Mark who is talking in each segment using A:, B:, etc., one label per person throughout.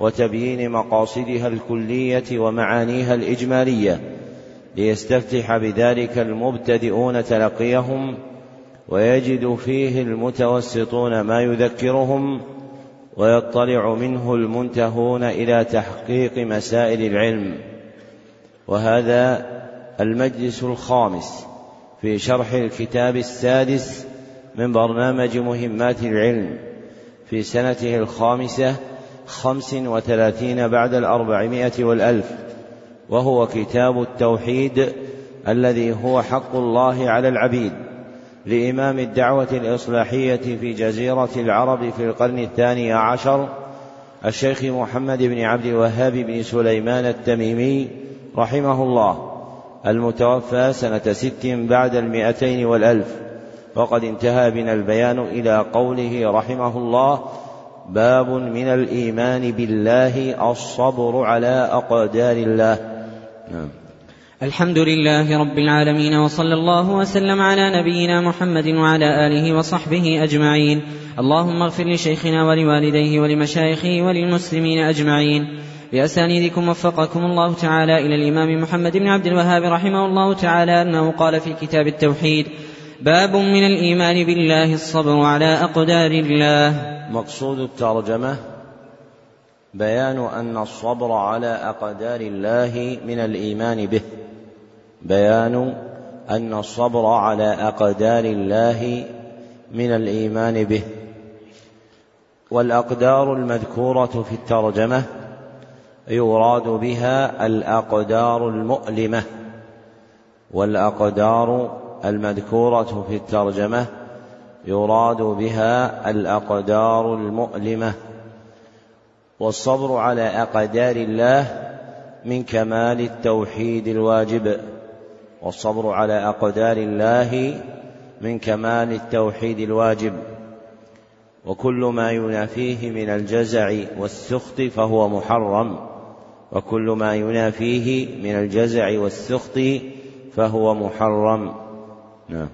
A: وتبيين مقاصدها الكلية ومعانيها الإجمالية ليستفتح بذلك المبتدئون تلقيهم ويجد فيه المتوسطون ما يذكرهم ويطلع منه المنتهون إلى تحقيق مسائل العلم. وهذا المجلس الخامس في شرح الكتاب السادس من برنامج مهمات العلم في سنته الخامسة خمس وثلاثين بعد الأربعمائة والألف وهو كتاب التوحيد الذي هو حق الله على العبيد لإمام الدعوة الإصلاحية في جزيرة العرب في القرن الثاني عشر الشيخ محمد بن عبد الوهاب بن سليمان التميمي رحمه الله المتوفى سنة ست بعد المئتين والألف وقد انتهى بنا البيان إلى قوله رحمه الله باب من الإيمان بالله الصبر على أقدار الله. نعم.
B: الحمد لله رب العالمين وصلى الله وسلم على نبينا محمد وعلى آله وصحبه أجمعين. اللهم اغفر لشيخنا ولوالديه ولمشايخه وللمسلمين أجمعين. بأسانيدكم وفقكم الله تعالى إلى الإمام محمد بن عبد الوهاب رحمه الله تعالى أنه قال في كتاب التوحيد باب من الإيمان بالله الصبر على أقدار الله.
A: مقصود الترجمة بيان أن الصبر على أقدار الله من الإيمان به. بيان أن الصبر على أقدار الله من الإيمان به. والأقدار المذكورة في الترجمة يراد بها الأقدار المؤلمة والأقدار المذكورة في الترجمة يراد بها الأقدار المؤلمة والصبر على أقدار الله من كمال التوحيد الواجب والصبر على أقدار الله من كمال التوحيد الواجب. وكل ما ينافيه من الجزع والسخط فهو محرم وكل ما ينافيه من الجزع والسخط فهو محرم. نعم.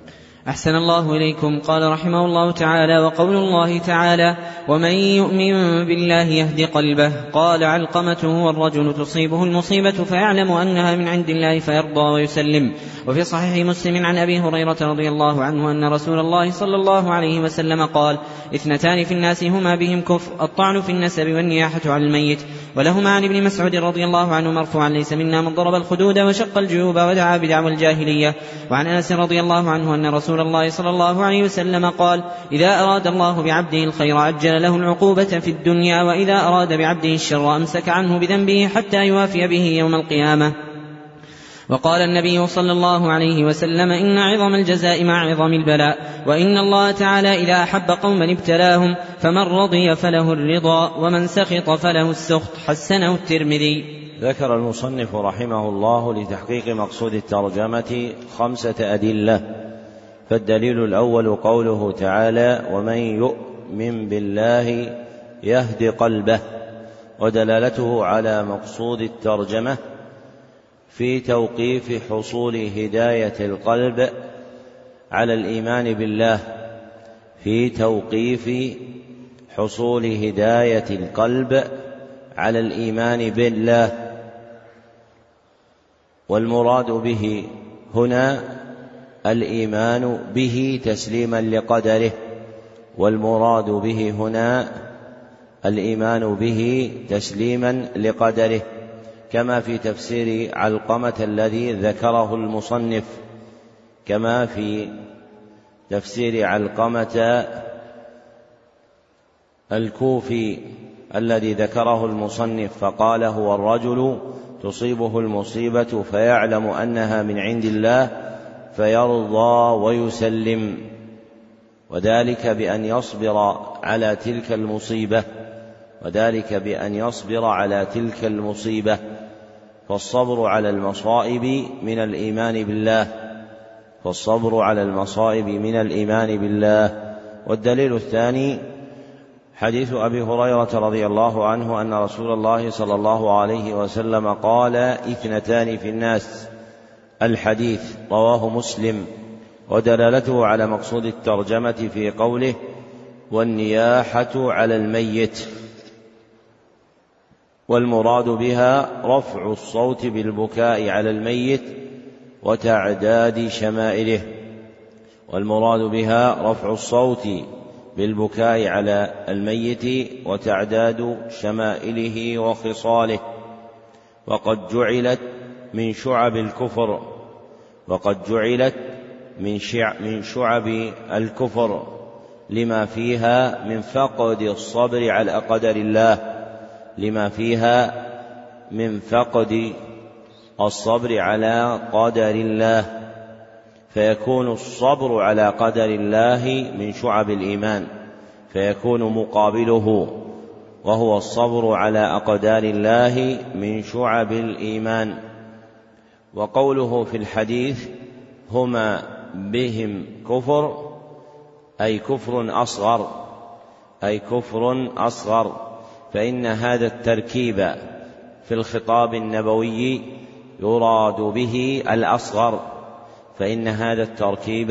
B: أحسن الله إليكم. قال رحمه الله تعالى وقول الله تعالى ومن يؤمن بالله يهد قلبه. قال علقمة هو الرجل تصيبه المصيبة فيعلم أنها من عند الله فيرضى ويسلم. وفي صحيح مسلم عن أبي هريرة رضي الله عنه أن رسول الله صلى الله عليه وسلم قال اثنتان في الناس هما بهم كفر الطعن في النسب والنياحة على الميت. ولهما عن ابن مسعود رضي الله عنه مرفوعا ليس منا من ضرب الخدود وشق الجيوب ودعا بدعوى الجاهلية. وعن أنس رضي الله عنه أن رسول الله صلى الله عليه وسلم قال إذا أراد الله بعبده الخير عجل له العقوبة في الدنيا وإذا أراد بعبده الشر أمسك عنه بذنبه حتى يوافي به يوم القيامة. وقال النبي صلى الله عليه وسلم إن عظم الجزاء مع عظم البلاء وإن الله تعالى إذا أحب قوما ابتلاهم فمن رضي فله الرضا ومن سخط فله السخط حسنه الترمذي.
A: ذكر المصنف رحمه الله لتحقيق مقصود الترجمة خمسة أدلة فالدليل الأول قوله تعالى ومن يؤمن بالله يهد قلبه ودلالته على مقصود الترجمة في توقيف حصول هداية القلب على الإيمان بالله في توقيف حصول هداية القلب على الإيمان بالله. والمراد به هنا الإيمان به تسليما لقدره والمراد به هنا الإيمان به تسليما لقدره. كما في تفسير علقمة الذي ذكره المصنف كما في تفسير علقمة الكوفي الذي ذكره المصنف فقال هو الرجل تصيبه المصيبة فيعلم أنها من عند الله فيرضى ويسلم وذلك بأن يصبر على تلك المصيبة وذلك بأن يصبر على تلك المصيبة. فالصبر على المصائب من الإيمان بالله. فالصبر على المصائب من الإيمان بالله. والدليل الثاني حديث أبي هريرة رضي الله عنه أن رسول الله صلى الله عليه وسلم قال اثنتان في الناس. الحديث رواه مسلم. ودلالته على مقصود الترجمة في قوله والنياحة على الميت. والمراد بها رفع الصوت بالبكاء على الميت وتعداد شمائله. والمراد بها رفع الصوت بالبكاء على الميت وتعداد شمائله وخصاله. وقد جعلت من شعب الكفر وقد جعلت من من شعب الكفر لما فيها من فقد الصبر على قدر الله. لما فيها من فقد الصبر على قدر الله فيكون الصبر على قدر الله من شعب الإيمان فيكون مقابله وهو الصبر على أقدار الله من شعب الإيمان. وقوله في الحديث هما بهم كفر أي كفر أصغر أي كفر أصغر. فإن هذا التركيب في الخطاب النبوي يراد به الأصغر فإن هذا التركيب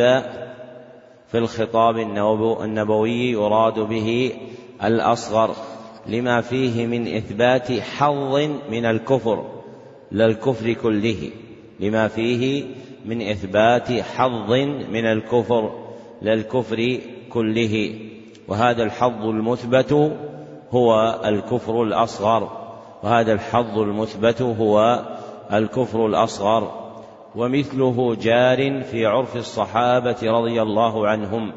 A: في الخطاب النبوي يراد به الأصغر لما فيه من إثبات حظ من الكفر لا الكفر كله لما فيه من إثبات حظ من الكفر لا الكفر كله وهذا الحظ المثبت هو الكفر الأصغر وهذا الحظ المثبت هو الكفر الأصغر. ومثله جار في عرف الصحابة رضي الله عنهم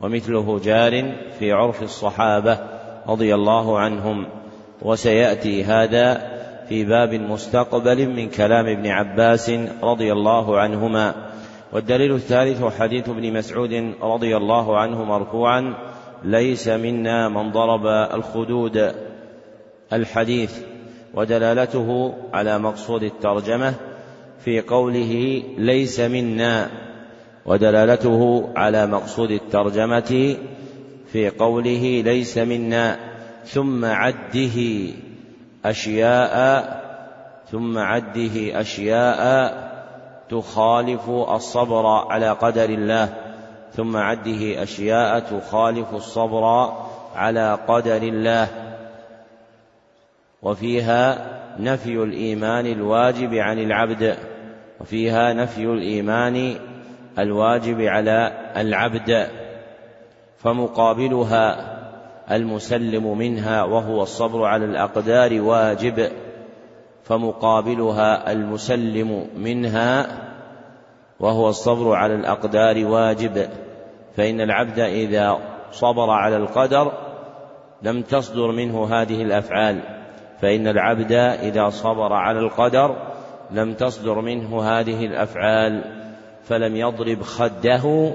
A: ومثله جار في عرف الصحابة رضي الله عنهم. وسيأتي هذا في باب مستقبل من كلام ابن عباس رضي الله عنهما. والدليل الثالث حديث ابن مسعود رضي الله عنه مرفوعا ليس منا من ضرب الخدود الحديث ودلالته على مقصود الترجمة في قوله ليس منا ودلالته على مقصود الترجمة في قوله ليس منا ثم عده أشياء ثم عده أشياء تخالف الصبر على قدر الله ثم عده أشياء تخالف الصبر على قدر الله وفيها نفي الإيمان الواجب عن العبد وفيها نفي الإيمان الواجب على العبد فمقابلها المسلم منها وهو الصبر على الأقدار واجب فمقابلها المسلم منها وهو الصبر على الأقدار واجب فإن العبد إذا صبر على القدر لم تصدر منه هذه الأفعال فإن العبد إذا صبر على القدر لم تصدر منه هذه الأفعال فلم يضرب خده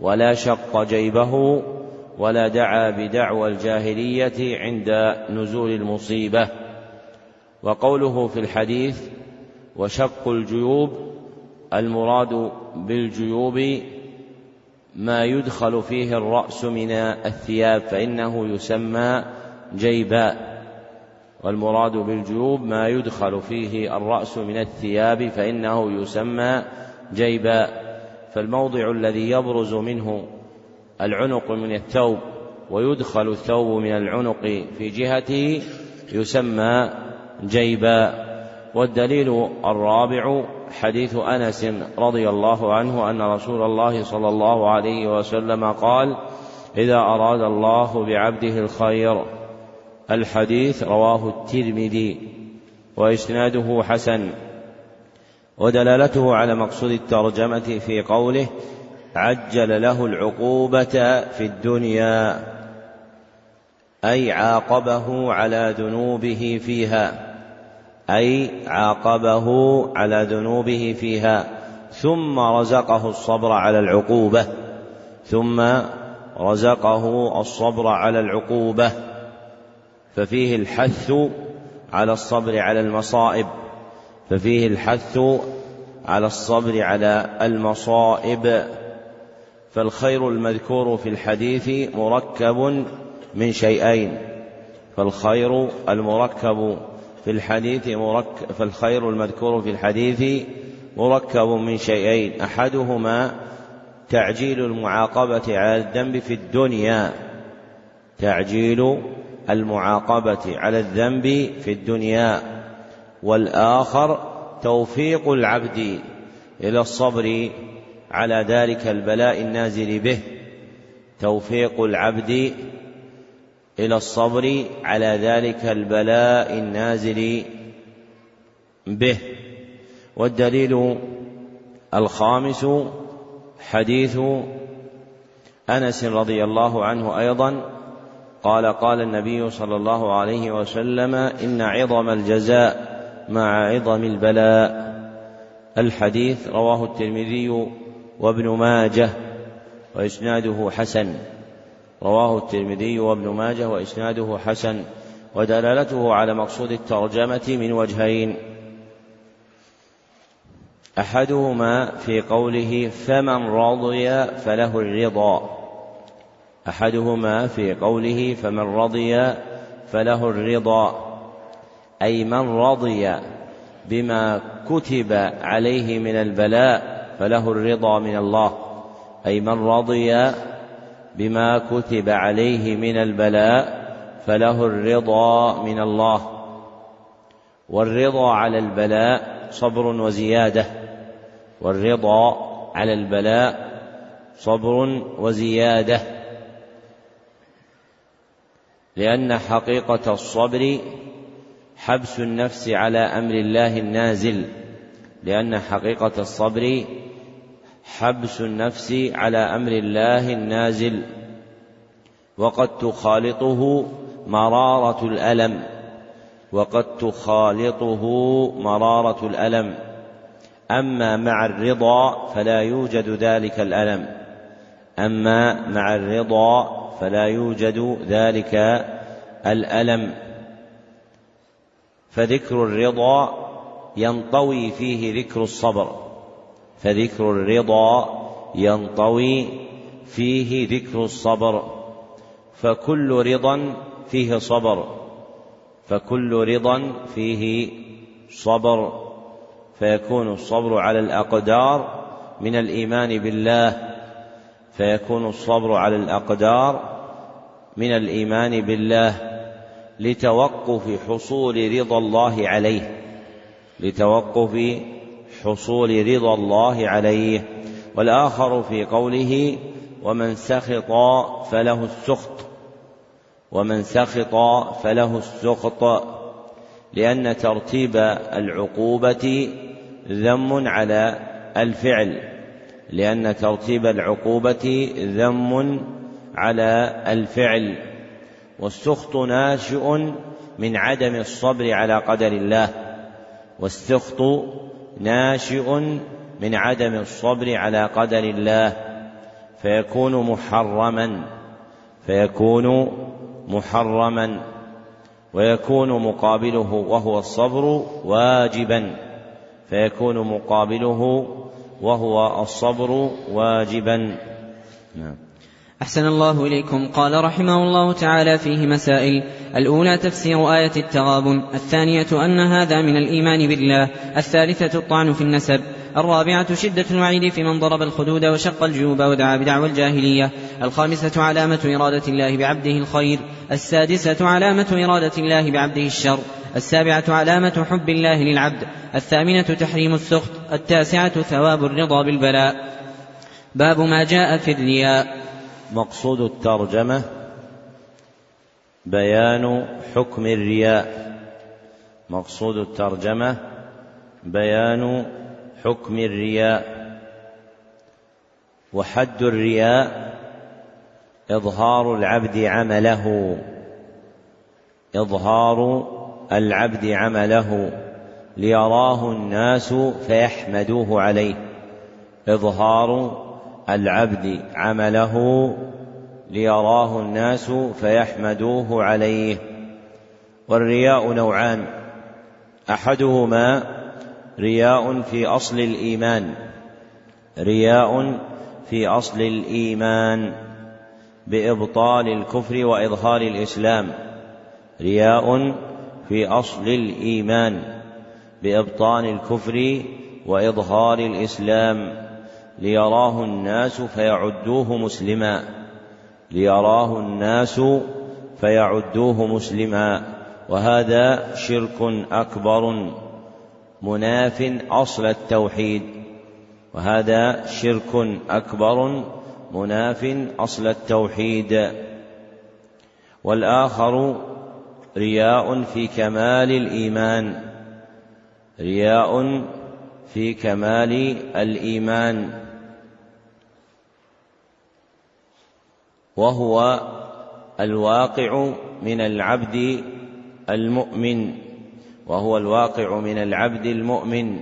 A: ولا شق جيبه ولا دعا بدعوى الجاهلية عند نزول المصيبة. وقوله في الحديث وشق الجيوب المراد بالجيوب ما يدخل فيه الرأس من الثياب فإنه يسمى جيبا والمراد بالجيوب ما يدخل فيه الرأس من الثياب فإنه يسمى جيبا فالموضع الذي يبرز منه العنق من الثوب ويدخل الثوب من العنق في جهته يسمى جيبا والدليل الرابع حديث أنس رضي الله عنه أن رسول الله صلى الله عليه وسلم قال إذا أراد الله بعبده الخير الحديث رواه الترمذي وإسناده حسن ودلالته على مقصود الترجمة في قوله عجل له العقوبة في الدنيا أي عاقبه على ذنوبه فيها أي عاقبه على ذنوبه فيها ثم رزقه الصبر على العقوبة ثم رزقه الصبر على العقوبة ففيه الحث على الصبر على المصائب ففيه الحث على الصبر على المصائب. فالخير المذكور في الحديث مركب من شيئين فالخير المركب في الحديث مركب فالخير المذكور في الحديث مركب من شيئين أحدهما تعجيل المعاقبة على الذنب في الدنيا تعجيل المعاقبة على الذنب في الدنيا والآخر توفيق العبد إلى الصبر على ذلك البلاء النازل به توفيق العبد إلى الصبر على ذلك البلاء النازل به. والدليل الخامس حديث أنس رضي الله عنه أيضا قال قال النبي صلى الله عليه وسلم إن عظم الجزاء مع عظم البلاء. الحديث رواه الترمذي وابن ماجه وإسناده حسن. رواه الترمذي وابن ماجه وإسناده حسن ودلالته على مقصود الترجمة من وجهين. أحدهما في قوله فمن رضي فله الرضا أحدهما في قوله فمن رضي فله الرضا أي من رضي بما كتب عليه من البلاء فله الرضا من الله أي من رضي بما كتب عليه من البلاء فله الرضا من الله. والرضا على البلاء صبر وزيادة. والرضا على البلاء صبر وزيادة. لأن حقيقة الصبر حبس النفس على أمر الله النازل. لأن حقيقة الصبر حبس النفس على أمر الله النازل وقد تخالطه مرارة الألم وقد تخالطه مرارة الألم. أما مع الرضا فلا يوجد ذلك الألم. أما مع الرضا فلا يوجد ذلك الألم. فذكر الرضا ينطوي فيه ذكر الصبر. فذكر الرضا ينطوي فيه ذكر الصبر فكل رضا فيه صبر فكل رضا فيه صبر فيكون الصبر على الأقدار من الإيمان بالله فيكون الصبر على الأقدار من الإيمان بالله لتوقف حصول رضا الله عليه لتوقف حصول رضا الله عليه والآخر في قوله ومن سخط فله السخط ومن سخط فله السخط لأن ترتيب العقوبة ذم على الفعل لأن ترتيب العقوبة ذم على الفعل والسخط ناشئ من عدم الصبر على قدر الله والسخط ناشئ من عدم الصبر على قدر الله فيكون محرما فيكون محرما ويكون مقابله وهو الصبر واجبا فيكون مقابله وهو الصبر واجبا.
B: نعم. أحسن الله إليكم. قال رحمه الله تعالى فيه مسائل. الأولى تفسير آية التغابن. الثانية أن هذا من الإيمان بالله. الثالثة الطعن في النسب. الرابعة شدة الوعيد في من ضرب الخدود وشق الجيوب ودعا بدعوى الجاهلية. الخامسة علامة إرادة الله بعبده الخير. السادسة علامة إرادة الله بعبده الشر. السابعة علامة حب الله للعبد. الثامنة تحريم السخط. التاسعة ثواب الرضا بالبلاء. باب ما جاء في الرياء.
A: مقصود الترجمة بيان حكم الرياء. مقصود الترجمة بيان حكم الرياء. وحد الرياء إظهار العبد عمله. إظهار العبد عمله. ليراه الناس فيحمدوه عليه. إظهار العبد عمله ليراه الناس فيحمدوه عليه. والرياء نوعان. أحدهما رياء في أصل الإيمان. رياء في أصل الإيمان. بإبطال الكفر وإظهار الإسلام. رياء في أصل الإيمان. بابطال الكفر وإظهار الإسلام. ليراه الناس فيعدوه مسلما. ليراه الناس فيعدوه مسلما. وهذا شرك أكبر مناف أصل التوحيد. وهذا شرك أكبر مناف أصل التوحيد. والآخر رياء في كمال الإيمان. رياء في كمال الإيمان. وهو الواقع من العبد المؤمن وهو الواقع من العبد المؤمن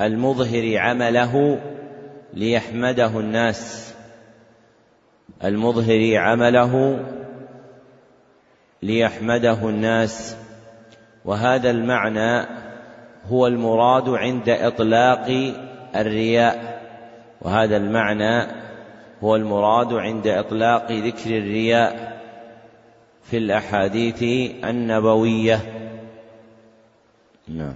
A: المظهر عمله ليحمده الناس. المظهر عمله ليحمده الناس. وهذا المعنى هو المراد عند إطلاق الرياء. وهذا المعنى هو المراد عند إطلاق ذكر الرياء في الأحاديث النبوية.
B: نعم.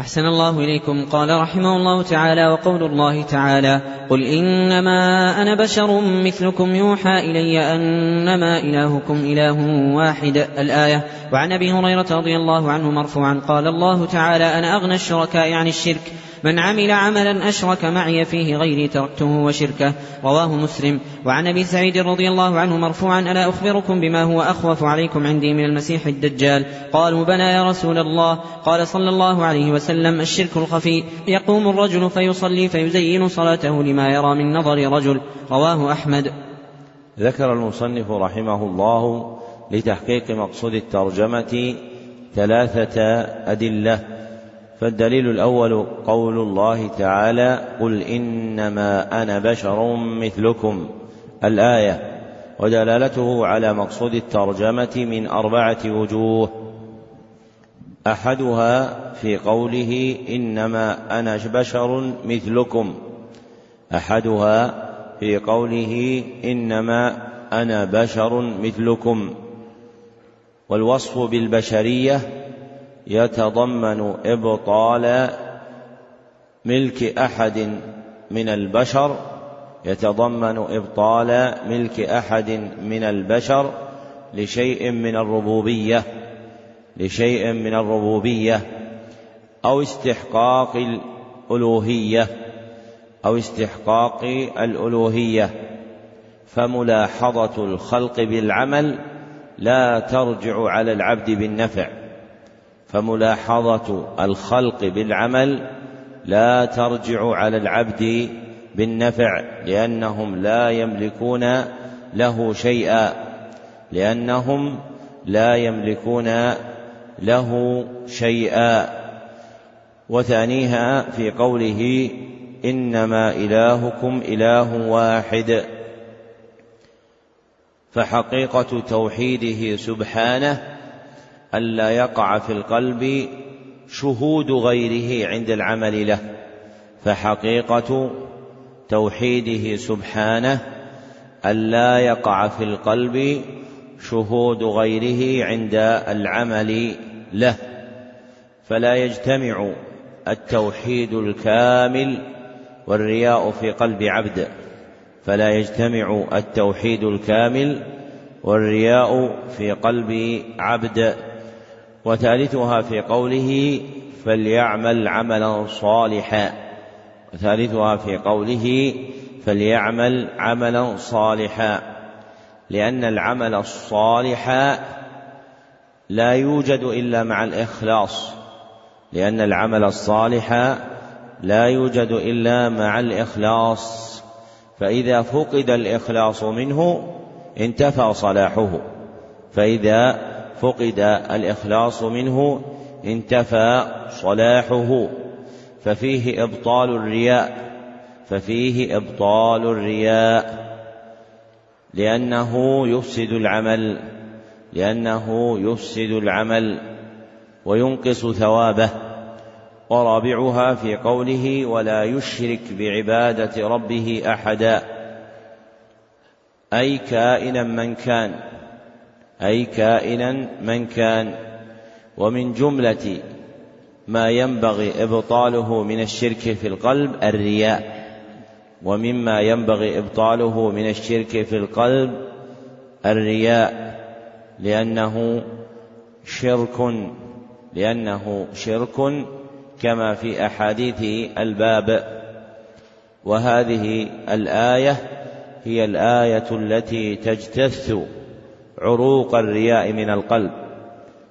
B: أحسن الله إليكم. قال رحمه الله تعالى وقول الله تعالى قل إنما أنا بشر مثلكم يوحى إلي أنما إلهكم إله واحد. الآية وعن أبي هريرة رضي الله عنه مرفوعا قال الله تعالى أنا أغنى الشركاء عن الشرك. من عمل عملا أشرك معي فيه غيري تركته وشركه. رواه مسلم. وعن أبي سعيد رضي الله عنه مرفوعا ألا أخبركم بما هو أخوف عليكم عندي من المسيح الدجال؟ قالوا بلى يا رسول الله. قال صلى الله عليه وسلم الشرك الخفي. يقوم الرجل فيصلي فيزين صلاته لما يرى من نظر رجل. رواه أحمد.
A: ذكر المصنف رحمه الله لتحقيق مقصود الترجمة ثلاثة أدلة. فالدليل الأول قول الله تعالى قل إنما أنا بشر مثلكم. الآية ودلالته على مقصود الترجمة من أربعة وجوه. أحدها في قوله إنما أنا بشر مثلكم. أحدها في قوله إنما أنا بشر مثلكم. والوصف بالبشرية يتضمن إبطال ملك أحد من البشر يتضمن إبطال ملك أحد من البشر لشيء من الربوبية لشيء من الربوبية أو استحقاق الألوهية أو استحقاق الألوهية. فملاحظة الخلق بالعمل لا ترجع على العبد بالنفع. فملاحظة الخلق بالعمل لا ترجع على العبد بالنفع لأنهم لا يملكون له شيئا لأنهم لا يملكون له شيئا. وثانيها في قوله إنما إلهكم إله واحد. فحقيقة توحيده سبحانه ألا يقع في القلب شهود غيره عند العمل له فحقيقة توحيده سبحانه ألا يقع في القلب شهود غيره عند العمل له. فلا يجتمع التوحيد الكامل والرياء في قلب عبد فلا يجتمع التوحيد الكامل والرياء في قلب عبد. وثالثها في قوله فليعمل عملا صالحا. وثالثها في قوله فليعمل عملا صالحا. لأن العمل الصالح لا يوجد إلا مع الإخلاص. لأن العمل الصالح لا يوجد إلا مع الإخلاص. فإذا فقد الإخلاص منه انتفى صلاحه. فإذا فقد الإخلاص منه انتفى صلاحه ففيه إبطال الرياء ففيه إبطال الرياء لأنه يفسد العمل لأنه يفسد العمل وينقص ثوابه. ورابعها في قوله ولا يشرك بعبادة ربه أحدا أي كائنا من كان. أي كائنا من كان ومن جملة ما ينبغي إبطاله من الشرك في القلب الرياء ومما ينبغي إبطاله من الشرك في القلب الرياء لأنه شرك لأنه شرك كما في أحاديث الباب. وهذه الآية هي الآية التي تجتث عروق الرياء من القلب.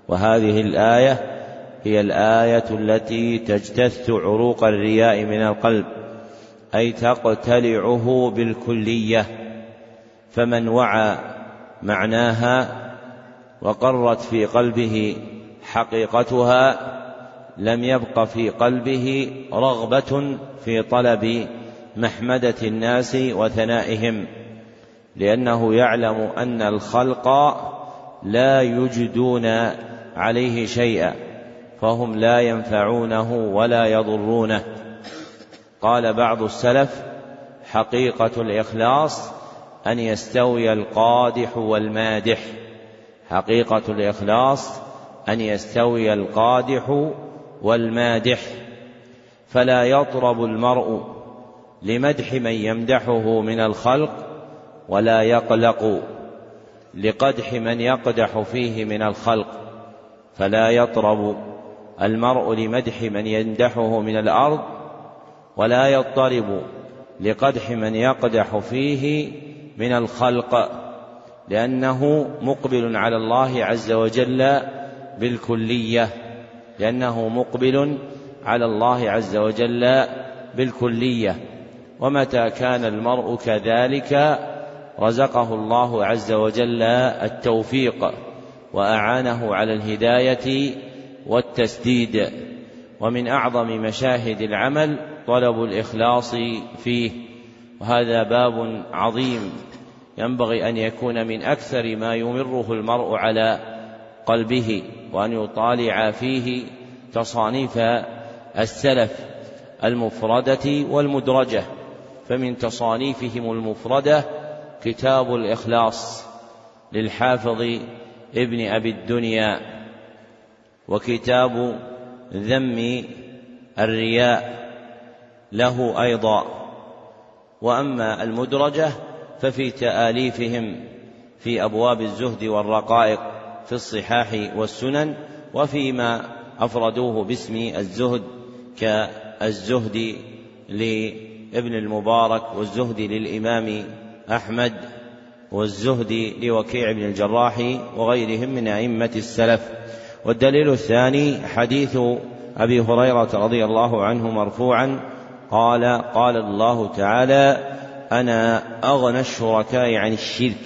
A: وهذه الآية هي الآية التي تجتث عروق الرياء من القلب أي تقتلعه بالكلية. فمن وعى معناها وقرت في قلبه حقيقتها لم يبق في قلبه رغبة في طلب محمدة الناس وثنائهم. لأنه يعلم أن الخلق لا يجدون عليه شيئا فهم لا ينفعونه ولا يضرونه. قال بعض السلف حقيقة الإخلاص أن يستوي القادح والمادح. حقيقة الإخلاص أن يستوي القادح والمادح. فلا يطرب المرء لمدح من يمدحه من الخلق ولا يقلق لقدح من يقدح فيه من الخلق فلا يطرب المرء لمدح من يمدحه من الأرض ولا يضطرب لقدح من يقدح فيه من الخلق لأنه مقبل على الله عز وجل بالكلية لأنه مقبل على الله عز وجل بالكلية. ومتى كان المرء كذلك رزقه الله عز وجل التوفيق وأعانه على الهداية والتسديد. ومن أعظم مشاهد العمل طلب الإخلاص فيه. وهذا باب عظيم ينبغي أن يكون من أكثر ما يمره المرء على قلبه وأن يطالع فيه تصانيف السلف المفردة والمدرجة. فمن تصانيفهم المفردة كتاب الإخلاص للحافظ ابن أبي الدنيا وكتاب ذم الرياء له أيضا. وأما المدرجة ففي تآليفهم في أبواب الزهد والرقائق في الصحاح والسنن وفيما أفردوه باسم الزهد كالزهد ابن المبارك والزهد للإمام أحمد والزهد لوكيع بن الجراح وغيرهم من أئمة السلف. والدليل الثاني حديث أبي هريرة رضي الله عنه مرفوعا قال قال الله تعالى أنا أغنى الشركاء عن الشرك.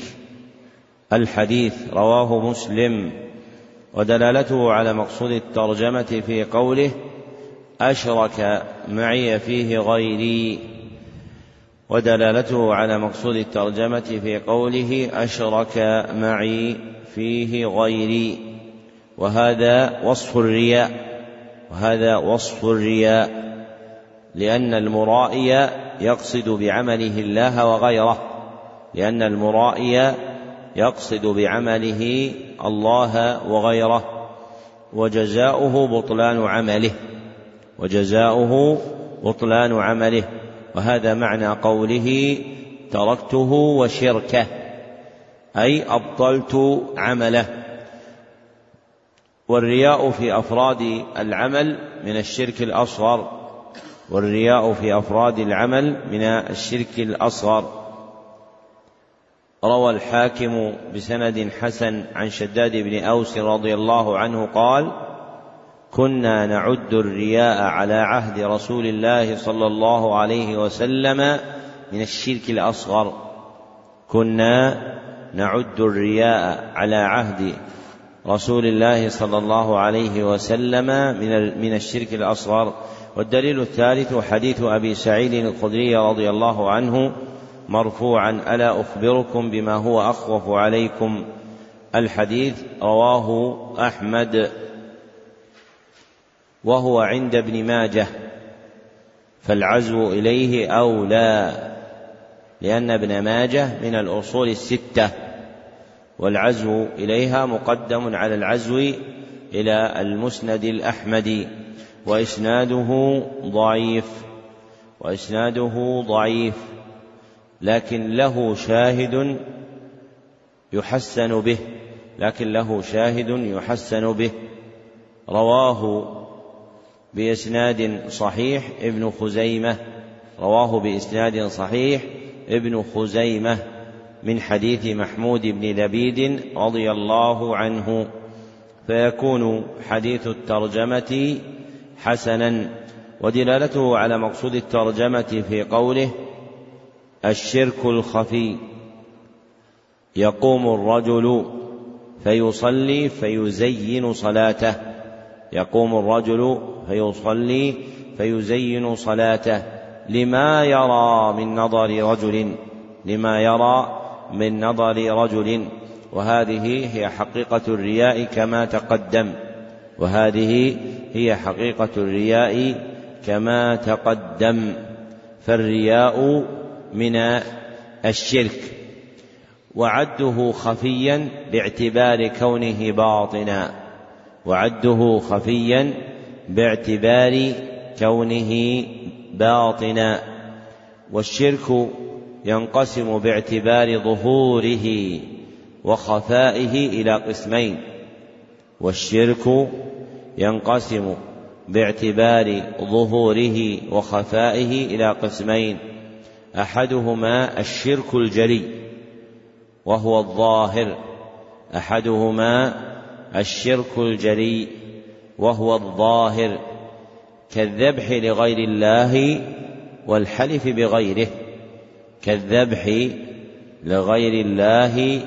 A: الحديث رواه مسلم. ودلالته على مقصود الترجمة في قوله أشرك معي فيه غيري. ودلالته على مقصود الترجمة في قوله أشرك معي فيه غيري. وهذا وصف الرياء. وهذا وصف الرياء. لأن المرائي يقصد بعمله الله وغيره. لأن المرائي يقصد بعمله الله وغيره. وجزاؤه بطلان عمله. وجزاؤه بطلان عمله. وهذا معنى قوله تركته وشركه أي أبطلت عمله. والرياء في أفراد العمل من الشرك الأصغر والرياء في أفراد العمل من الشرك الأصغر. روى الحاكم بسند حسن عن شداد بن أوس رضي الله عنه قال كنا نعد الرياء على عهد رسول الله صلى الله عليه وسلم من الشرك الأصغر. كنا نعد الرياء على عهد رسول الله صلى الله عليه وسلم من من الشرك الأصغر. والدليل الثالث حديث أبي سعيد الخدري رضي الله عنه مرفوعا ألا أخبركم بما هو أخوف عليكم؟ الحديث رواه أحمد. وهو عند ابن ماجه فالعزو إليه أولى لأن ابن ماجه من الأصول الستة والعزو إليها مقدم على العزو إلى المسند الاحمدي وإسناده ضعيف وإسناده ضعيف لكن له شاهد يحسن به لكن له شاهد يحسن به رواه بإسناد صحيح ابن خزيمة رواه بإسناد صحيح ابن خزيمة من حديث محمود بن لبيد رضي الله عنه. فيكون حديث الترجمة حسنا ودلالته على مقصود الترجمة في قوله الشرك الخفي يقوم الرجل فيصلي فيزين صلاته يقوم الرجل فيصلي فيزين صلاته لما يرى من نظر رجل لما يرى من نظر رجل. وهذه هي حقيقة الرياء كما تقدم. وهذه هي حقيقة الرياء كما تقدم. فالرياء من الشرك. وعده خفيا باعتبار كونه باطنا. وعده خفيا باعتبار كونه باطنا والشرك ينقسم باعتبار ظهوره وخفائه إلى قسمين والشرك ينقسم باعتبار ظهوره وخفائه إلى قسمين أحدهما الشرك الجلي وهو الظاهر أحدهما الشرك الجلي وهو الظاهر كالذبح لغير الله والحلف بغيره كالذبح لغير الله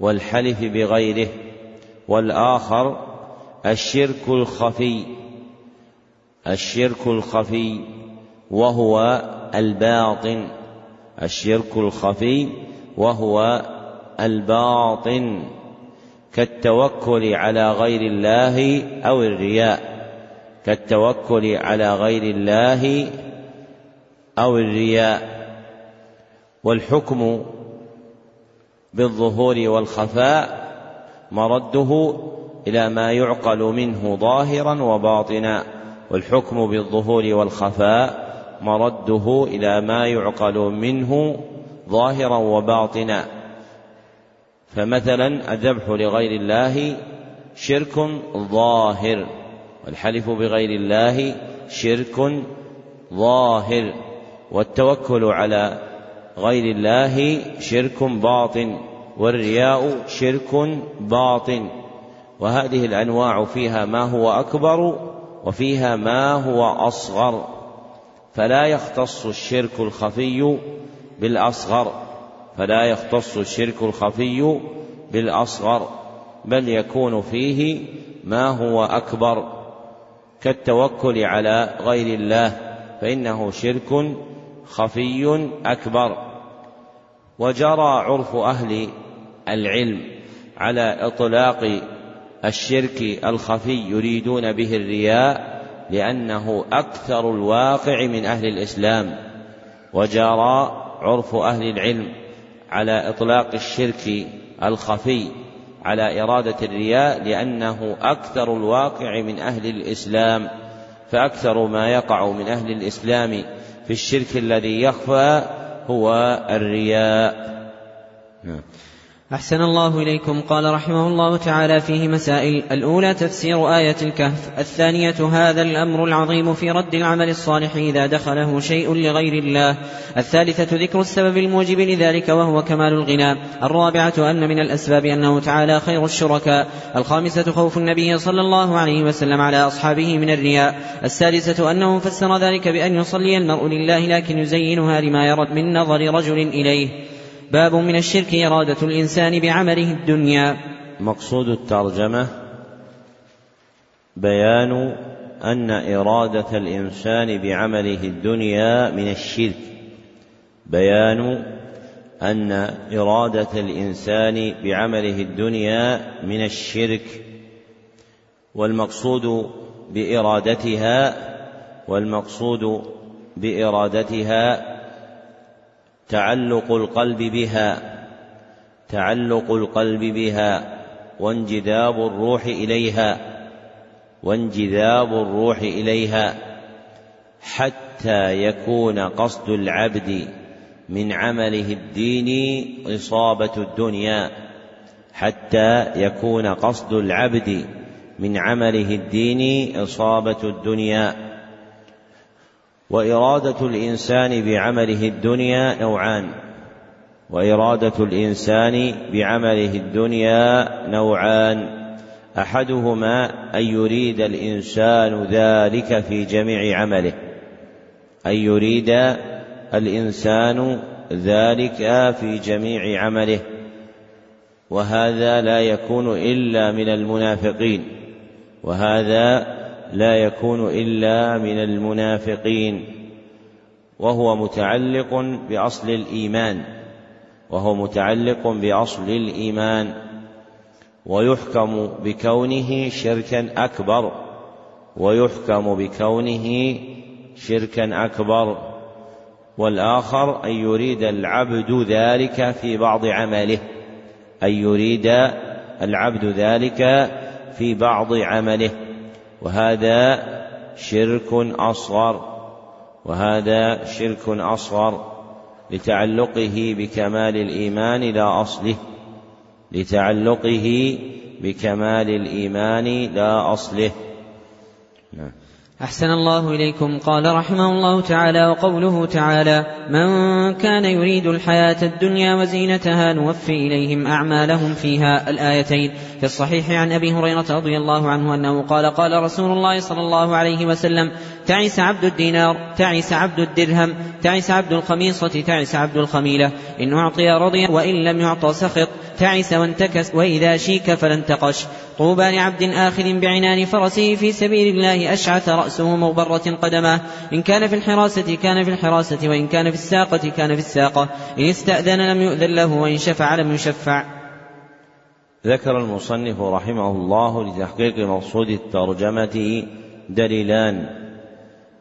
A: والحلف بغيره والآخر الشرك الخفي الشرك الخفي وهو الباطن الشرك الخفي وهو الباطن. كالتوكل على غير الله أو الرياء. كالتوكل على غير الله أو الرياء. والحكم بالظهور والخفاء مرده إلى ما يعقل منه ظاهرا وباطنا. والحكم بالظهور والخفاء مرده إلى ما يعقل منه ظاهرا وباطنا. فمثلا الذبح لغير الله شرك ظاهر والحلف بغير الله شرك ظاهر والتوكل على غير الله شرك باطن والرياء شرك باطن. وهذه الأنواع فيها ما هو أكبر وفيها ما هو أصغر. فلا يختص الشرك الخفي بالأصغر. فلا يختص الشرك الخفي بالأصغر بل يكون فيه ما هو أكبر كالتوكل على غير الله فإنه شرك خفي أكبر. وجرى عرف أهل العلم على إطلاق الشرك الخفي يريدون به الرياء لأنه أكثر الواقع من أهل الإسلام. وجرى عرف أهل العلم على إطلاق الشرك الخفي على إرادة الرياء لأنه أكثر الواقع من أهل الإسلام فأكثر ما يقع من أهل الإسلام في الشرك الذي يخفى هو الرياء.
B: نعم. أحسن الله إليكم. قال رحمه الله تعالى فيه مسائل. الأولى تفسير آية الكهف. الثانية هذا الأمر العظيم في رد العمل الصالح إذا دخله شيء لغير الله. الثالثة ذكر السبب الموجب لذلك وهو كمال الغنى. الرابعة أن من الأسباب أنه تعالى خير الشركاء. الخامسة خوف النبي صلى الله عليه وسلم على أصحابه من الرياء. السادسة أنه فسر ذلك بأن يصلي المرء لله لكن يزينها لما يرد من نظر رجل إليه. باب من الشرك إرادة الإنسان بعمله الدنيا.
A: مقصود الترجمة بيان أن إرادة الإنسان بعمله الدنيا من الشرك. بيان أن إرادة الإنسان بعمله الدنيا من الشرك. والمقصود بإرادتها والمقصود بإرادتها تعلق القلب بها تعلق القلب بها وانجذاب الروح إليها وانجذاب الروح إليها حتى يكون قصد العبد من عمله الديني إصابة الدنيا حتى يكون قصد العبد من عمله الديني إصابة الدنيا. وإرادة الإنسان بعمله الدنيا نوعان. وإرادة الإنسان بعمله الدنيا نوعان. أحدهما أن يريد الإنسان ذلك في جميع عمله. أن يريد الإنسان ذلك في جميع عمله. وهذا لا يكون إلا من المنافقين. وهذا لا يكون إلا من المنافقين وهو متعلق بأصل الإيمان وهو متعلق بأصل الإيمان ويحكم بكونه شركا أكبر ويحكم بكونه شركا أكبر والآخر أن يريد العبد ذلك في بعض عمله أن يريد العبد ذلك في بعض عمله. وهذا شرك أصغر وهذا شرك أصغر لتعلقه بكمال الإيمان لا أصله لتعلقه بكمال الإيمان لا أصله.
B: نعم. أحسن الله إليكم. قال رحمه الله تعالى وقوله تعالى من كان يريد الحياة الدنيا وزينتها نوفي إليهم أعمالهم فيها الآيتين في الصحيح عن أبي هريرة رضي الله عنه أنه قال قال رسول الله صلى الله عليه وسلم تعس عبد الدينار تعس عبد الدرهم تعس عبد الخميصة تعس عبد الخميلة. إن أعطي رضي وإن لم يعط سخط تعس وانتكس وإذا شيك فلانتقش. طوبى لعبد آخذ بعنان فرسه في سبيل الله أشعث رأسه مغبرة قدماه إن كان في الحراسة كان في الحراسة وإن كان في الساقة كان في الساقة. إن استأذن لم يؤذن له وإن شفع لم يشفع.
A: ذكر المصنف رحمه الله لتحقيق مقصود الترجمة دليلان.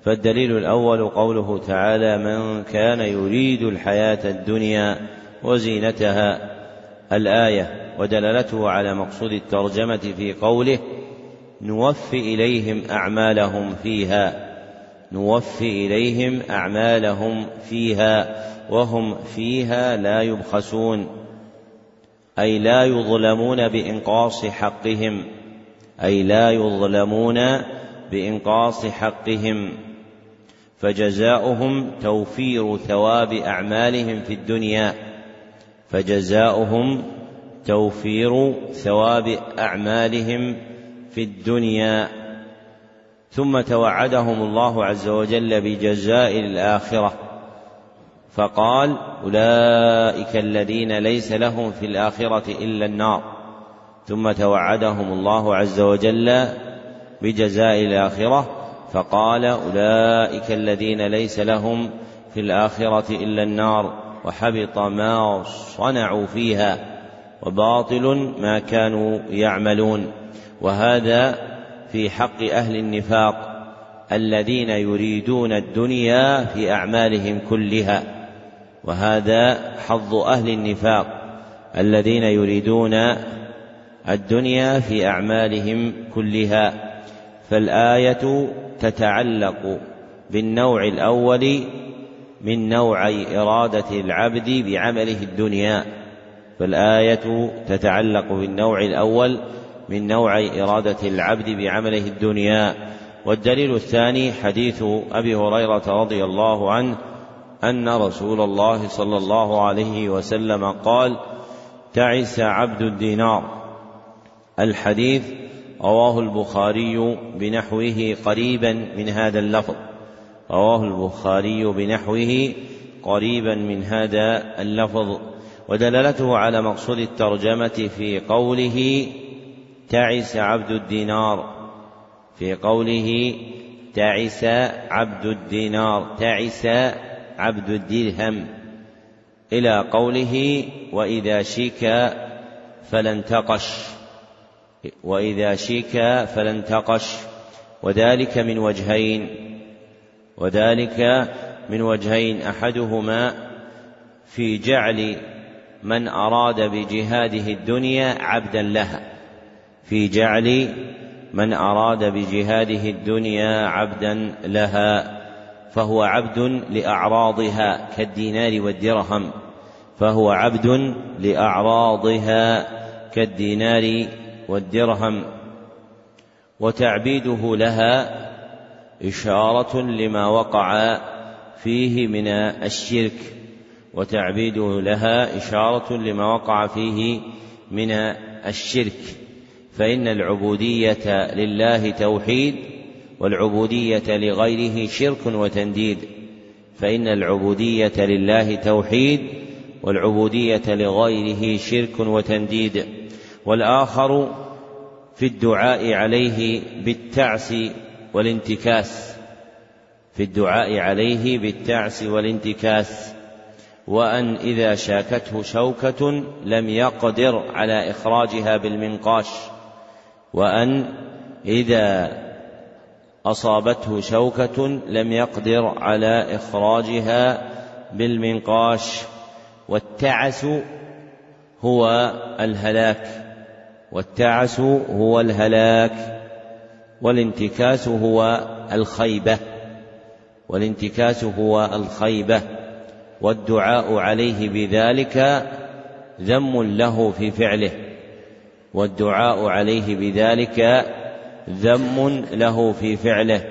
A: فالدليل الأول قوله تعالى من كان يريد الحياة الدنيا وزينتها الآية ودلالته على مقصود الترجمة في قوله نوفي إليهم أعمالهم فيها نوفي إليهم أعمالهم فيها وهم فيها لا يبخسون أي لا يظلمون بإنقاص حقهم أي لا يظلمون بإنقاص حقهم. فجزاؤهم توفير ثواب أعمالهم في الدنيا فجزاؤهم توفير ثواب أعمالهم في الدنيا. ثم توعدهم الله عز وجل بجزاء الآخرة. فقال أولئك الذين ليس لهم في الآخرة إلا النار. ثم توعدهم الله عز وجل بجزاء الآخرة فقال أولئك الذين ليس لهم في الآخرة إلا النار وحبط ما صنعوا فيها وباطل ما كانوا يعملون. وهذا في حق أهل النفاق الذين يريدون الدنيا في أعمالهم كلها. وهذا حظ أهل النفاق الذين يريدون الدنيا في أعمالهم كلها فالآية تتعلق بالنوع الأول من نوعي إرادة العبد بعمله الدنيا فالآية تتعلق بالنوع الأول من نوع إرادة العبد بعمله الدنيا. والدليل الثاني حديث أبي هريرة رضي الله عنه أن رسول الله صلى الله عليه وسلم قال تعس عبد الدينار. الحديث رواه البخاري بنحوه قريبا من هذا اللفظ. رواه البخاري بنحوه قريبا من هذا اللفظ. ودلالته على مقصود الترجمة في قوله تعس عبد الدينار. في قوله تعس عبد الدينار. تعس عبد الدرهم إلى قوله وإذا شيك فلن تقش وإذا شيك فلن تقش وذلك من وجهين وذلك من وجهين أحدهما في جعل من أراد بجهاده الدنيا عبدا لها في جعل من أراد بجهاده الدنيا عبدا لها. فهو عبد لأعراضها كالدينار والدرهم. فهو عبد لأعراضها كالدينار والدرهم. وتعبيده لها إشارة لما وقع فيه من الشرك. وتعبيده لها إشارة لما وقع فيه من الشرك. فإن العبودية لله توحيد والعبودية لغيره شرك وتنديد فإن العبودية لله توحيد والعبودية لغيره شرك وتنديد والآخر في الدعاء عليه بالتعس والانتكاس في الدعاء عليه بالتعس والانتكاس وأن إذا شاكته شوكة لم يقدر على إخراجها بالمنقاش وأن إذا أصابته شوكة لم يقدر على إخراجها بالمنقاش والتعس هو الهلاك والتعس هو الهلاك والانتكاس هو الخيبة والانتكاس هو الخيبة والدعاء عليه بذلك ذم له في فعله والدعاء عليه بذلك ذم له في فعله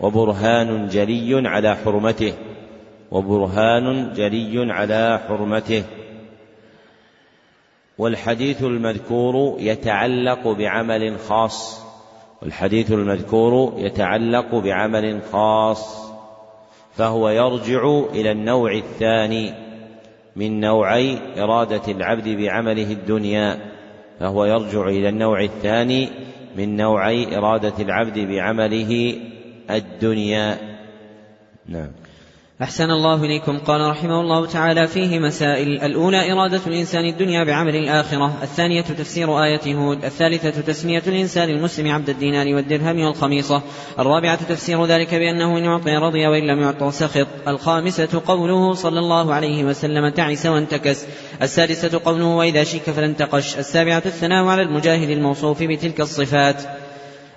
A: وبرهان جلي على حرمته وبرهان جلي على حرمته. والحديث المذكور يتعلق بعمل خاص والحديث المذكور يتعلق بعمل خاص فهو يرجع إلى النوع الثاني من نوعي إرادة العبد بعمله الدنيا فهو يرجع إلى النوع الثاني من نوعي إرادة العبد بعمله الدنيا. نعم.
B: أحسن الله إليكم. قال رحمه الله تعالى فيه مسائل. الأولى إرادة الإنسان الدنيا بعمل الآخرة. الثانية تفسير آية هود. الثالثة تسمية الإنسان المسلم عبد الدينار والدرهم والخميصة. الرابعة تفسير ذلك بأنه إن أعطي رضي وإن لم يعط سخط. الخامسة قوله صلى الله عليه وسلم تعس وانتكس. السادسة قوله وإذا شيك فلن تقش السابعة الثناء على المجاهد الموصوف بتلك الصفات.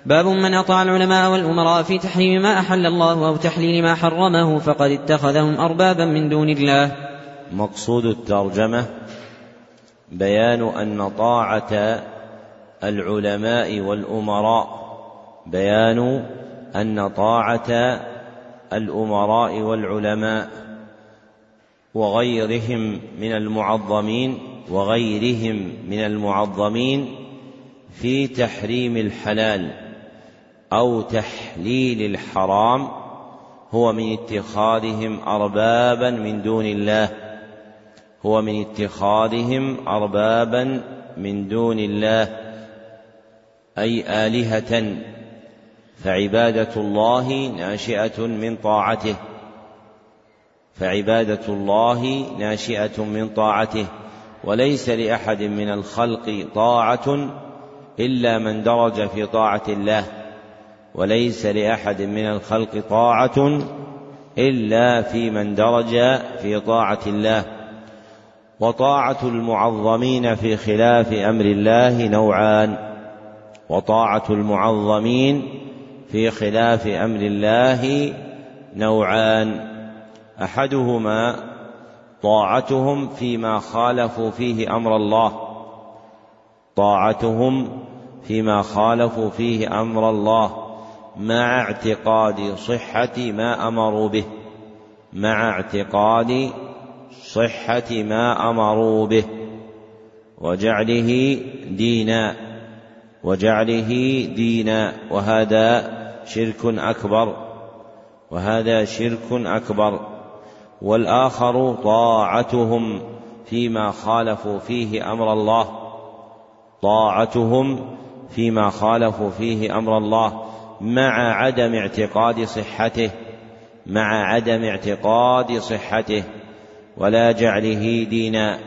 B: باب من أطاع العلماء والأمراء في تحريم ما أحل الله أو تحليل ما حرمه فقد اتخذهم أربابا من دون الله.
A: مقصود الترجمة بيان أن طاعة العلماء والأمراء بيان أن طاعة الأمراء والعلماء وغيرهم من المعظمين وغيرهم من المعظمين في تحريم الحلال. أو تحليل الحرام هو من اتخاذهم أربابا من دون الله. هو من اتخاذهم أربابا من دون الله. أي آلهة. فعبادة الله ناشئة من طاعته. فعبادة الله ناشئة من طاعته. وليس لأحد من الخلق طاعة إلا من درج في طاعة الله. وليس لأحد من الخلق طاعة إلا في من درج في طاعة الله وطاعة المعظمين في خلاف أمر الله نوعان وطاعة المعظمين في خلاف أمر الله نوعان. أحدهما طاعتهم فيما خالفوا فيه أمر الله طاعتهم فيما خالفوا فيه أمر الله مع اعتقاد صحة ما أمروا به. مع اعتقاد صحة ما أمروا به. وجعله دينا. وجعله دينا. وهذا شرك أكبر. وهذا شرك أكبر. والآخر طاعتهم فيما خالفوا فيه أمر الله. طاعتهم فيما خالفوا فيه أمر الله. مع عدم اعتقاد صحته مع عدم اعتقاد صحته ولا جعله دينا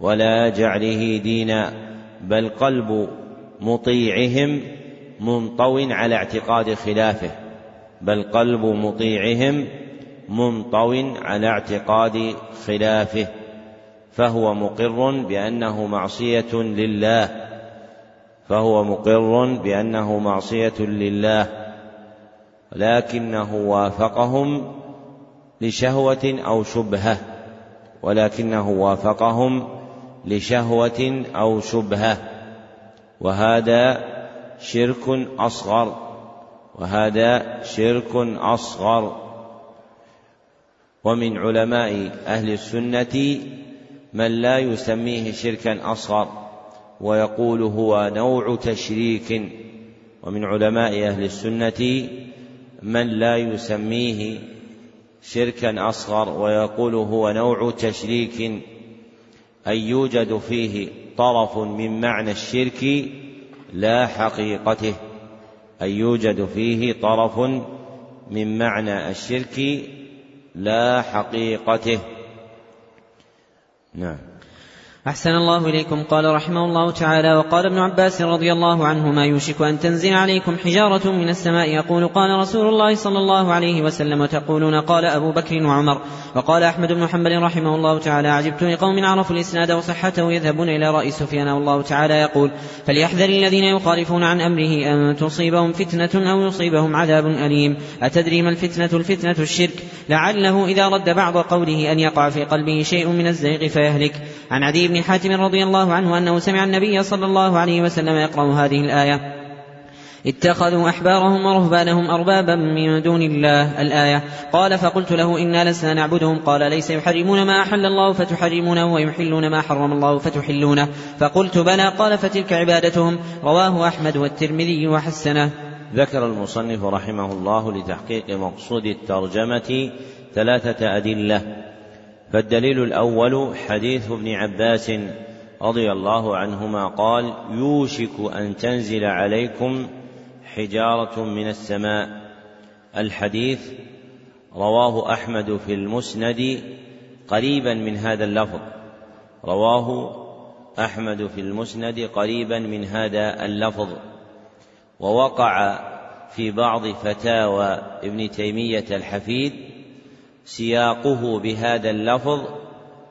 A: ولا جعله دينا بل قلب مطيعهم منطو على اعتقاد خلافه بل قلب مطيعهم منطو على اعتقاد خلافه فهو مقر بأنه معصية لله. فهو مقر بأنه معصية لله لكنه وافقهم لشهوة أو شبهة ولكنه وافقهم لشهوة أو شبهة وهذا شرك أصغر وهذا شرك أصغر. ومن علماء أهل السنة من لا يسميه شركا أصغر. ويقول هو نوع تشريك. ومن علماء أهل السنة من لا يسميه شركا أصغر ويقول هو نوع تشريك. أن يوجد فيه طرف من معنى الشرك لا حقيقته. أن يوجد فيه طرف من معنى الشرك لا حقيقته. نعم.
B: أحسن الله إليكم. قال رحمه الله تعالى وقال ابن عباس رضي الله عنهما يوشك أن تنزل عليكم حجارة من السماء؟ يقول قال رسول الله صلى الله عليه وسلم. وتقولون قال أبو بكر وعمر. وقال أحمد بن حنبل رحمه الله تعالى عجبت لقوم عرفوا الإسناد وصحته يذهبون إلى رأي سفيان. والله تعالى يقول فليحذر الذين يخالفون عن أمره أن تصيبهم فتنة أو يصيبهم عذاب أليم. أتدري ما الفتنة؟ الفتنة الشرك. لعله إذا رد بعض قوله أن يقع في قلبه شيء من الزيغ فيهلك. عن عدي بن حاتم رضي الله عنه أنه سمع النبي صلى الله عليه وسلم يقرأ هذه الآية. اتخذوا أحبارهم ورهبانهم أربابا من دون الله. الآية قال فقلت له إنا لسنا نعبدهم. قال ليس يحرمون ما أحل الله فتحرمونه ويحلون ما حرم الله فتحلونه. فقلت بلى. قال فتلك عبادتهم. رواه أحمد والترمذي وحسنه.
A: ذكر المصنف رحمه الله لتحقيق مقصود الترجمة ثلاثة أدلة. فالدليل الأول حديث ابن عباس رضي الله عنهما قال يوشك أن تنزل عليكم حجارة من السماء. الحديث رواه أحمد في المسند قريبا من هذا اللفظ. رواه أحمد في المسند قريبا من هذا اللفظ. ووقع في بعض فتاوى ابن تيمية الحفيد سياقه بهذا اللفظ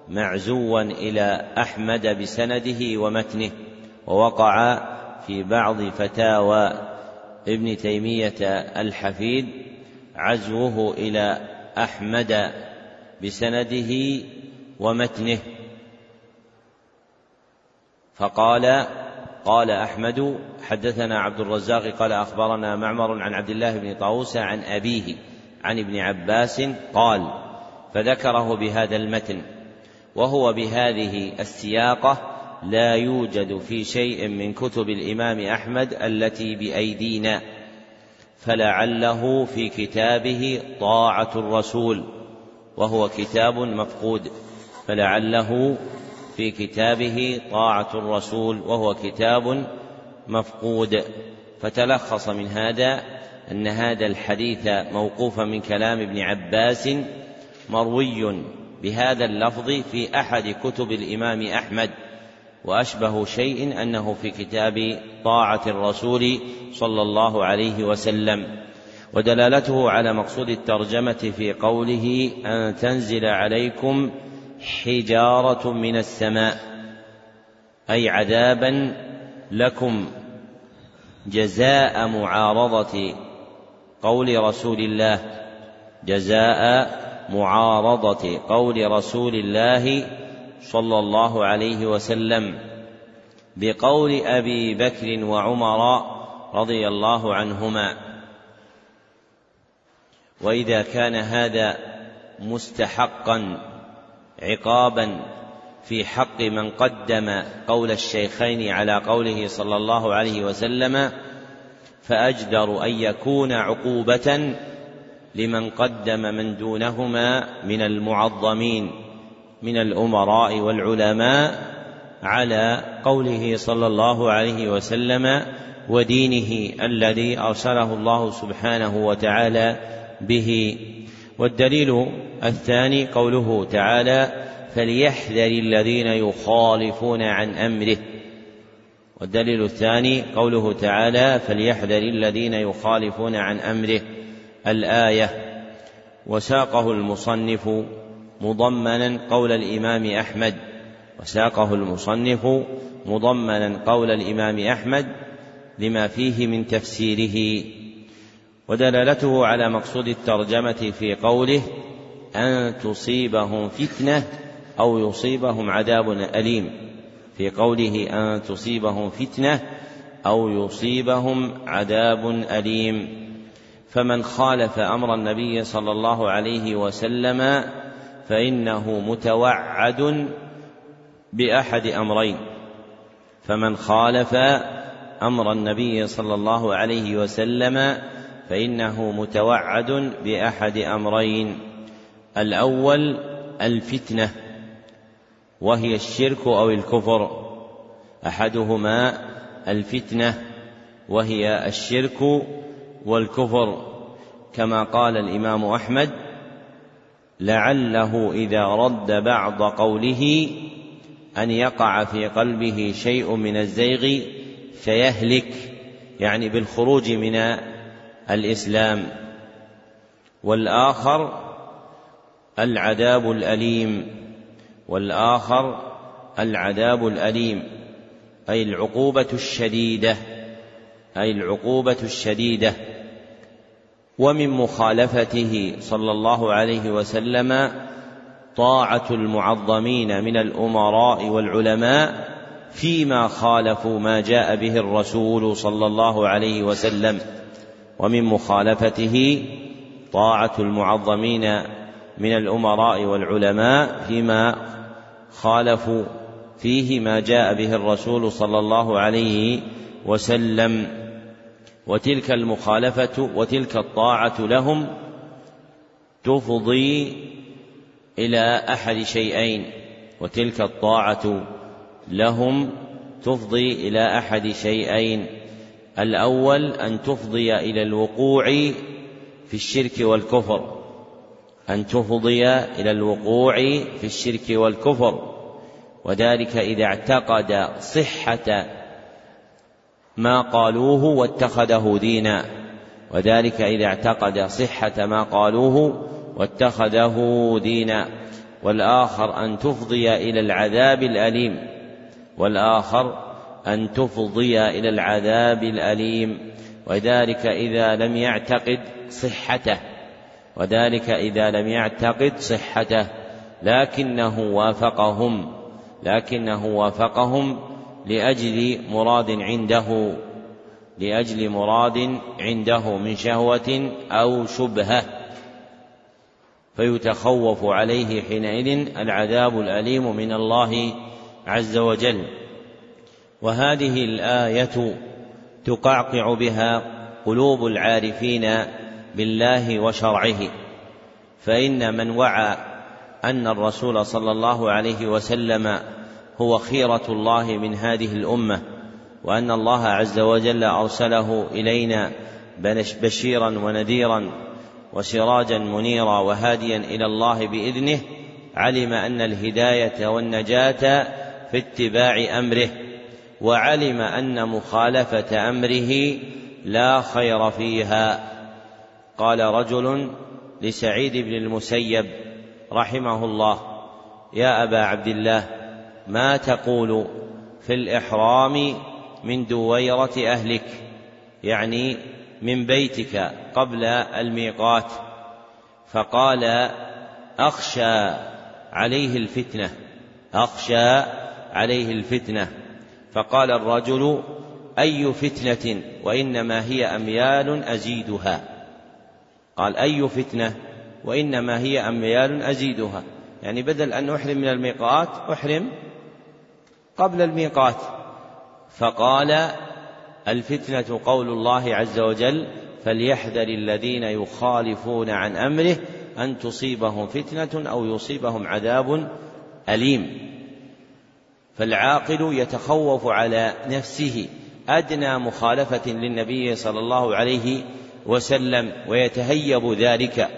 A: معزوا إلى أحمد بسنده ومتنه ووقع في بعض فتاوى ابن تيمية الحفيد عزوه إلى أحمد بسنده ومتنه. فقال قال أحمد حدثنا عبد الرزاق قال أخبرنا معمر عن عبد الله بن طاووس عن أبيه عن ابن عباس قال فذكره بهذا المتن وهو بهذه السياقة لا يوجد في شيء من كتب الإمام أحمد التي بأيدينا فلعله في كتابه طاعة الرسول وهو كتاب مفقود فلعله في كتابه طاعة الرسول وهو كتاب مفقود. فتلخص من هذا أن هذا الحديث موقوفا من كلام ابن عباس مروي بهذا اللفظ في أحد كتب الإمام أحمد وأشبه شيء أنه في كتاب طاعة الرسول صلى الله عليه وسلم. ودلالته على مقصود الترجمة في قوله أن تنزل عليكم حجارة من السماء أي عذابا لكم جزاء معارضة قول رسول الله جزاء معارضة قول رسول الله صلى الله عليه وسلم بقول أبي بكر وعمر رضي الله عنهما. وإذا كان هذا مستحقا عقابا في حق من قدم قول الشيخين على قوله صلى الله عليه وسلم فأجدر أن يكون عقوبة لمن قدم من دونهما من المعظمين من الأمراء والعلماء على قوله صلى الله عليه وسلم ودينه الذي أرسله الله سبحانه وتعالى به. والدليل الثاني قوله تعالى فليحذر الذين يخالفون عن أمره. والدليل الثاني قوله تعالى فليحذر الذين يخالفون عن امره. الآية وساقه المصنف مضمنا قول الامام احمد. وساقه المصنف مضمنا قول الامام احمد لما فيه من تفسيره. ودلالته على مقصود الترجمه في قوله ان تصيبهم فتنه أو يصيبهم عذاب أليم. في قوله أن تصيبهم فتنة أو يصيبهم عذاب أليم. فمن خالف أمر النبي صلى الله عليه وسلم فإنه متوعد بأحد أمرين. فمن خالف أمر النبي صلى الله عليه وسلم فإنه متوعد بأحد أمرين. الأول الفتنة. وهي الشرك أو الكفر. أحدهما الفتنة وهي الشرك والكفر. كما قال الإمام أحمد لعله إذا رد بعض قوله أن يقع في قلبه شيء من الزيغ فيهلك يعني بالخروج من الإسلام. والآخر العذاب الأليم. والآخر العذاب الأليم أي العقوبة الشديدة أي العقوبة الشديدة. ومن مخالفته صلى الله عليه وسلم طاعة المعظمين من الأمراء والعلماء فيما خالفوا ما جاء به الرسول صلى الله عليه وسلم. ومن مخالفته طاعة المعظمين من الأمراء والعلماء فيما خالفوا فيه ما جاء به الرسول صلى الله عليه وسلم. وتلك المخالفة وتلك الطاعة لهم تفضي إلى أحد شيئين وتلك الطاعة لهم تفضي إلى أحد شيئين. الأول أن تفضي إلى الوقوع في الشرك والكفر. أن تفضي إلى الوقوع في الشرك والكفر. وذلك إذا اعتقد صحة ما قالوه واتخذه دينا. وذلك إذا اعتقد صحة ما قالوه واتخذه دينا. والآخر أن تفضي إلى العذاب الأليم. والآخر أن تفضي إلى العذاب الأليم. وذلك إذا لم يعتقد صحته. وذلك إذا لم يعتقد صحته لكنه وافقهم لكنه وافقهم لأجل مراد عنده لأجل مراد عنده من شهوة أو شبهة. فيتخوف عليه حينئذ العذاب الأليم من الله عز وجل. وهذه الآية تقعقع بها قلوب العارفين بالله وشرعه. فإن من وعى أن الرسول صلى الله عليه وسلم هو خيرة الله من هذه الأمة وأن الله عز وجل أرسله إلينا بشيرا ونذيرا وسراجا منيرا وهاديا إلى الله بإذنه علم أن الهداية والنجاة في اتباع أمره وعلم أن مخالفة أمره لا خير فيها. قال رجل لسعيد بن المسيب رحمه الله يا أبا عبد الله ما تقول في الإحرام من دويرة أهلك؟ يعني من بيتك قبل الميقات. فقال أخشى عليه الفتنة أخشى عليه الفتنة. فقال الرجل أي فتنة وإنما هي أميال أزيدها؟ قال أي فتنة؟ وإنما هي أميال أزيدها. يعني بدل أن أحرم من الميقات أحرم قبل الميقات. فقال الفتنة قول الله عز وجل فليحذر الذين يخالفون عن أمره أن تصيبهم فتنة أو يصيبهم عذاب أليم. فالعاقل يتخوف على نفسه أدنى مخالفة للنبي صلى الله عليه وسلم ويتهيب ذلك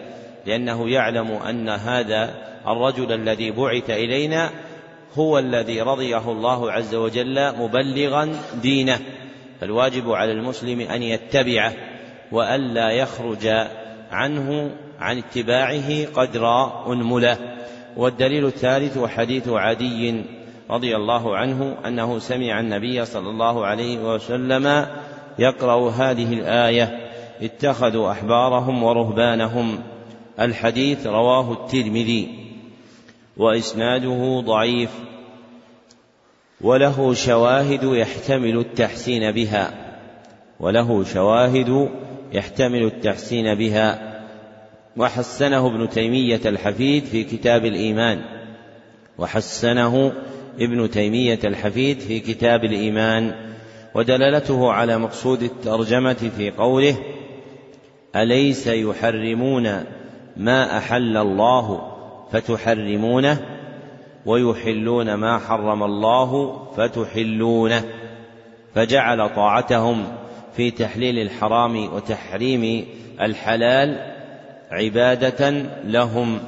A: لأنه يعلم أن هذا الرجل الذي بعث إلينا هو الذي رضيه الله عز وجل مبلغا دينه. فالواجب على المسلم أن يتبعه والا يخرج عنه عن اتباعه قدر أنملة. والدليل الثالث حديث عدي رضي الله عنه أنه سمع النبي صلى الله عليه وسلم يقرأ هذه الآية. اتخذوا أحبارهم ورهبانهم. الحديث رواه الترمذي. وإسناده ضعيف. وله شواهد يحتمل التحسين بها. وله شواهد يحتمل التحسين بها. وحسنه ابن تيمية الحفيد في كتاب الإيمان. وحسنه ابن تيمية الحفيد في كتاب الإيمان. ودلالته على مقصود الترجمة في قوله أليس يحرمون ما أحل الله فتحرمونه ويحلون ما حرم الله فتحلونه فجعل طاعتهم في تحليل الحرام وتحريم الحلال عبادة لهم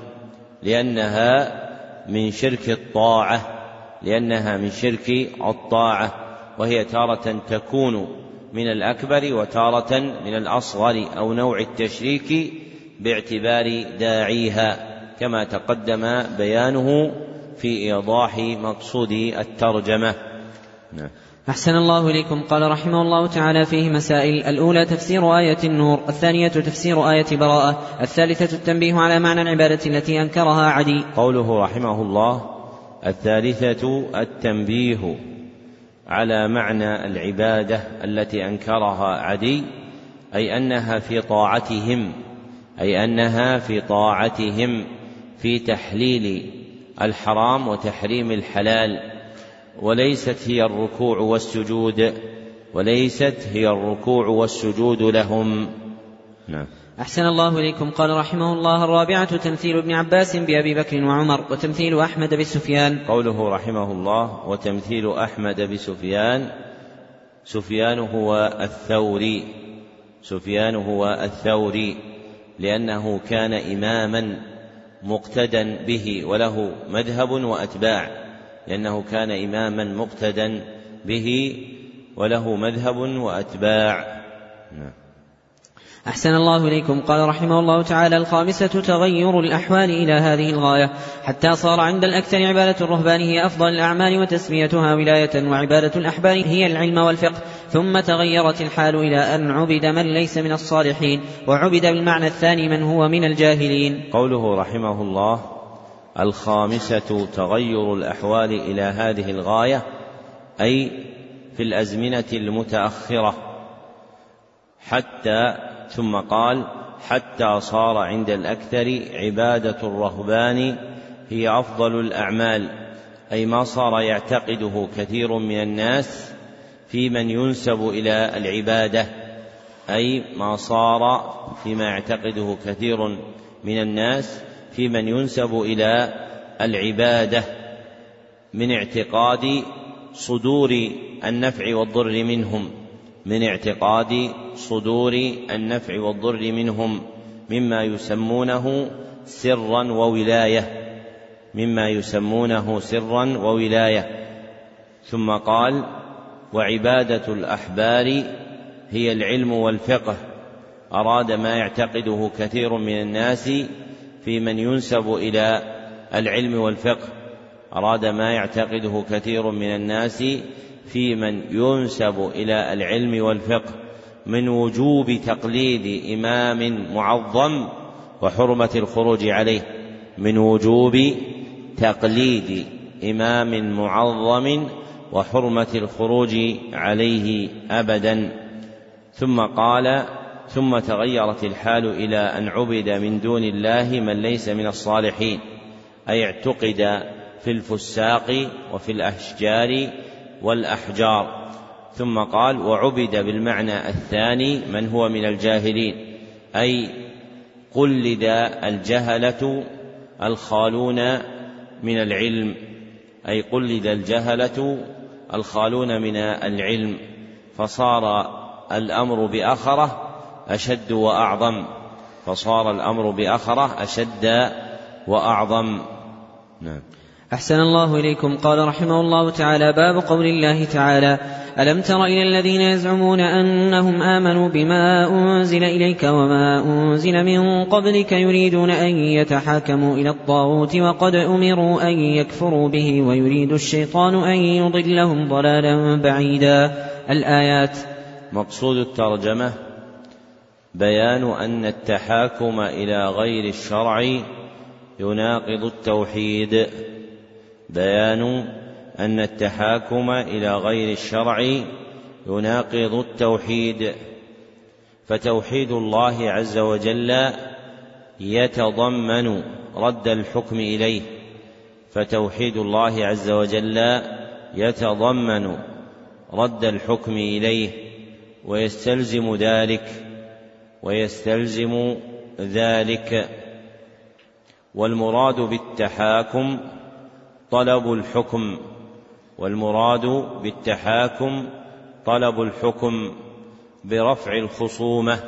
A: لأنها من شرك الطاعة لأنها من شرك الطاعة وهي تارة تكون من الأكبر وتارة من الأصغر أو نوع التشريك باعتبار داعيها كما تقدم بيانه في إيضاح مقصود الترجمة.
B: نعم. أحسن الله إليكم. قال رحمه الله تعالى فيه مسائل. الأولى تفسير آية النور الثانية تفسير آية براءة الثالثة التنبيه على معنى العبادة التي أنكرها عدي.
A: قوله رحمه الله الثالثة التنبيه. على معنى العبادة التي أنكرها عدي أي أنها في طاعتهم أي أنها في طاعتهم في تحليل الحرام وتحريم الحلال. وليست هي الركوع والسجود وليست هي الركوع والسجود لهم.
B: نعم. أحسن الله إليكم. قال رحمه الله الرابعة تمثيل ابن عباس بأبي بكر وعمر وتمثيل أحمد بسفيان
A: قوله رحمه الله وتمثيل أحمد بسفيان سفيان هو الثوري. سفيان هو الثوري لأنه كان إماما مقتدا به وله مذهب وأتباع. لأنه كان إماما مقتدا به وله مذهب وأتباع. نعم.
B: أحسن الله إليكم. قال رحمه الله تعالى الخامسة تغير الأحوال إلى هذه الغاية. حتى صار عند الأكثر عبادة الرهبان هي أفضل الأعمال وتسميتها ولاية وعبادة الأحبار هي العلم والفقه. ثم تغيرت الحال إلى أن عبد من ليس من الصالحين وعبد بالمعنى الثاني من هو من الجاهلين.
A: قوله رحمه الله الخامسة تغير الأحوال إلى هذه الغاية أي في الأزمنة المتأخرة حتى ثم قال حتى صار عند الأكثر عبادة الرهبان هي أفضل الأعمال أي ما صار يعتقده كثير من الناس في من ينسب إلى العبادة أي ما صار فيما يعتقده كثير من الناس في من ينسب إلى العبادة من اعتقاد صدور النفع والضر منهم من اعتقاد صدور النفع والضر منهم مما يسمونه سرا وولاية مما يسمونه سرا وولاية. ثم قال وعبادة الأحبار هي العلم والفقه. أراد ما يعتقده كثير من الناس في من ينسب إلى العلم والفقه. أراد ما يعتقده كثير من الناس في من ينسب إلى العلم والفقه. من وجوب تقليد إمام معظم وحرمة الخروج عليه. من وجوب تقليد إمام معظم وحرمة الخروج عليه أبدا. ثم قال ثم تغيرت الحال إلى أن عبد من دون الله من ليس من الصالحين أي اعتقد في الفساق وفي الأشجار والأحجار. ثم قال وعبد بالمعنى الثاني من هو من الجاهلين أي قلد الجهلة الخالون من العلم أي قلد الجهلة الخالون من العلم فصار الأمر بأخرة أشد وأعظم فصار الأمر بأخرة أشد وأعظم.
B: نعم. أحسن الله إليكم. قال رحمه الله تعالى باب قول الله تعالى ألم تر إلى الذين يزعمون أنهم آمنوا بما أنزل إليك وما أنزل من قبلك يريدون أن يتحاكموا إلى الطاغوت وقد أمروا أن يكفروا به ويريد الشيطان أن يضلهم ضلالا بعيدا. الآيات.
A: مقصود الترجمة بيان أن التحاكم إلى غير الشرع يناقض التوحيد. بيان أن التحاكم إلى غير الشرع يناقض التوحيد فتوحيد الله عز وجل يتضمن رد الحكم إليه فتوحيد الله عز وجل يتضمن رد الحكم إليه ويستلزم ذلك ويستلزم ذلك والمراد بالتحاكم طلب الحكم والمراد بالتحاكم طلب الحكم برفع الخصومة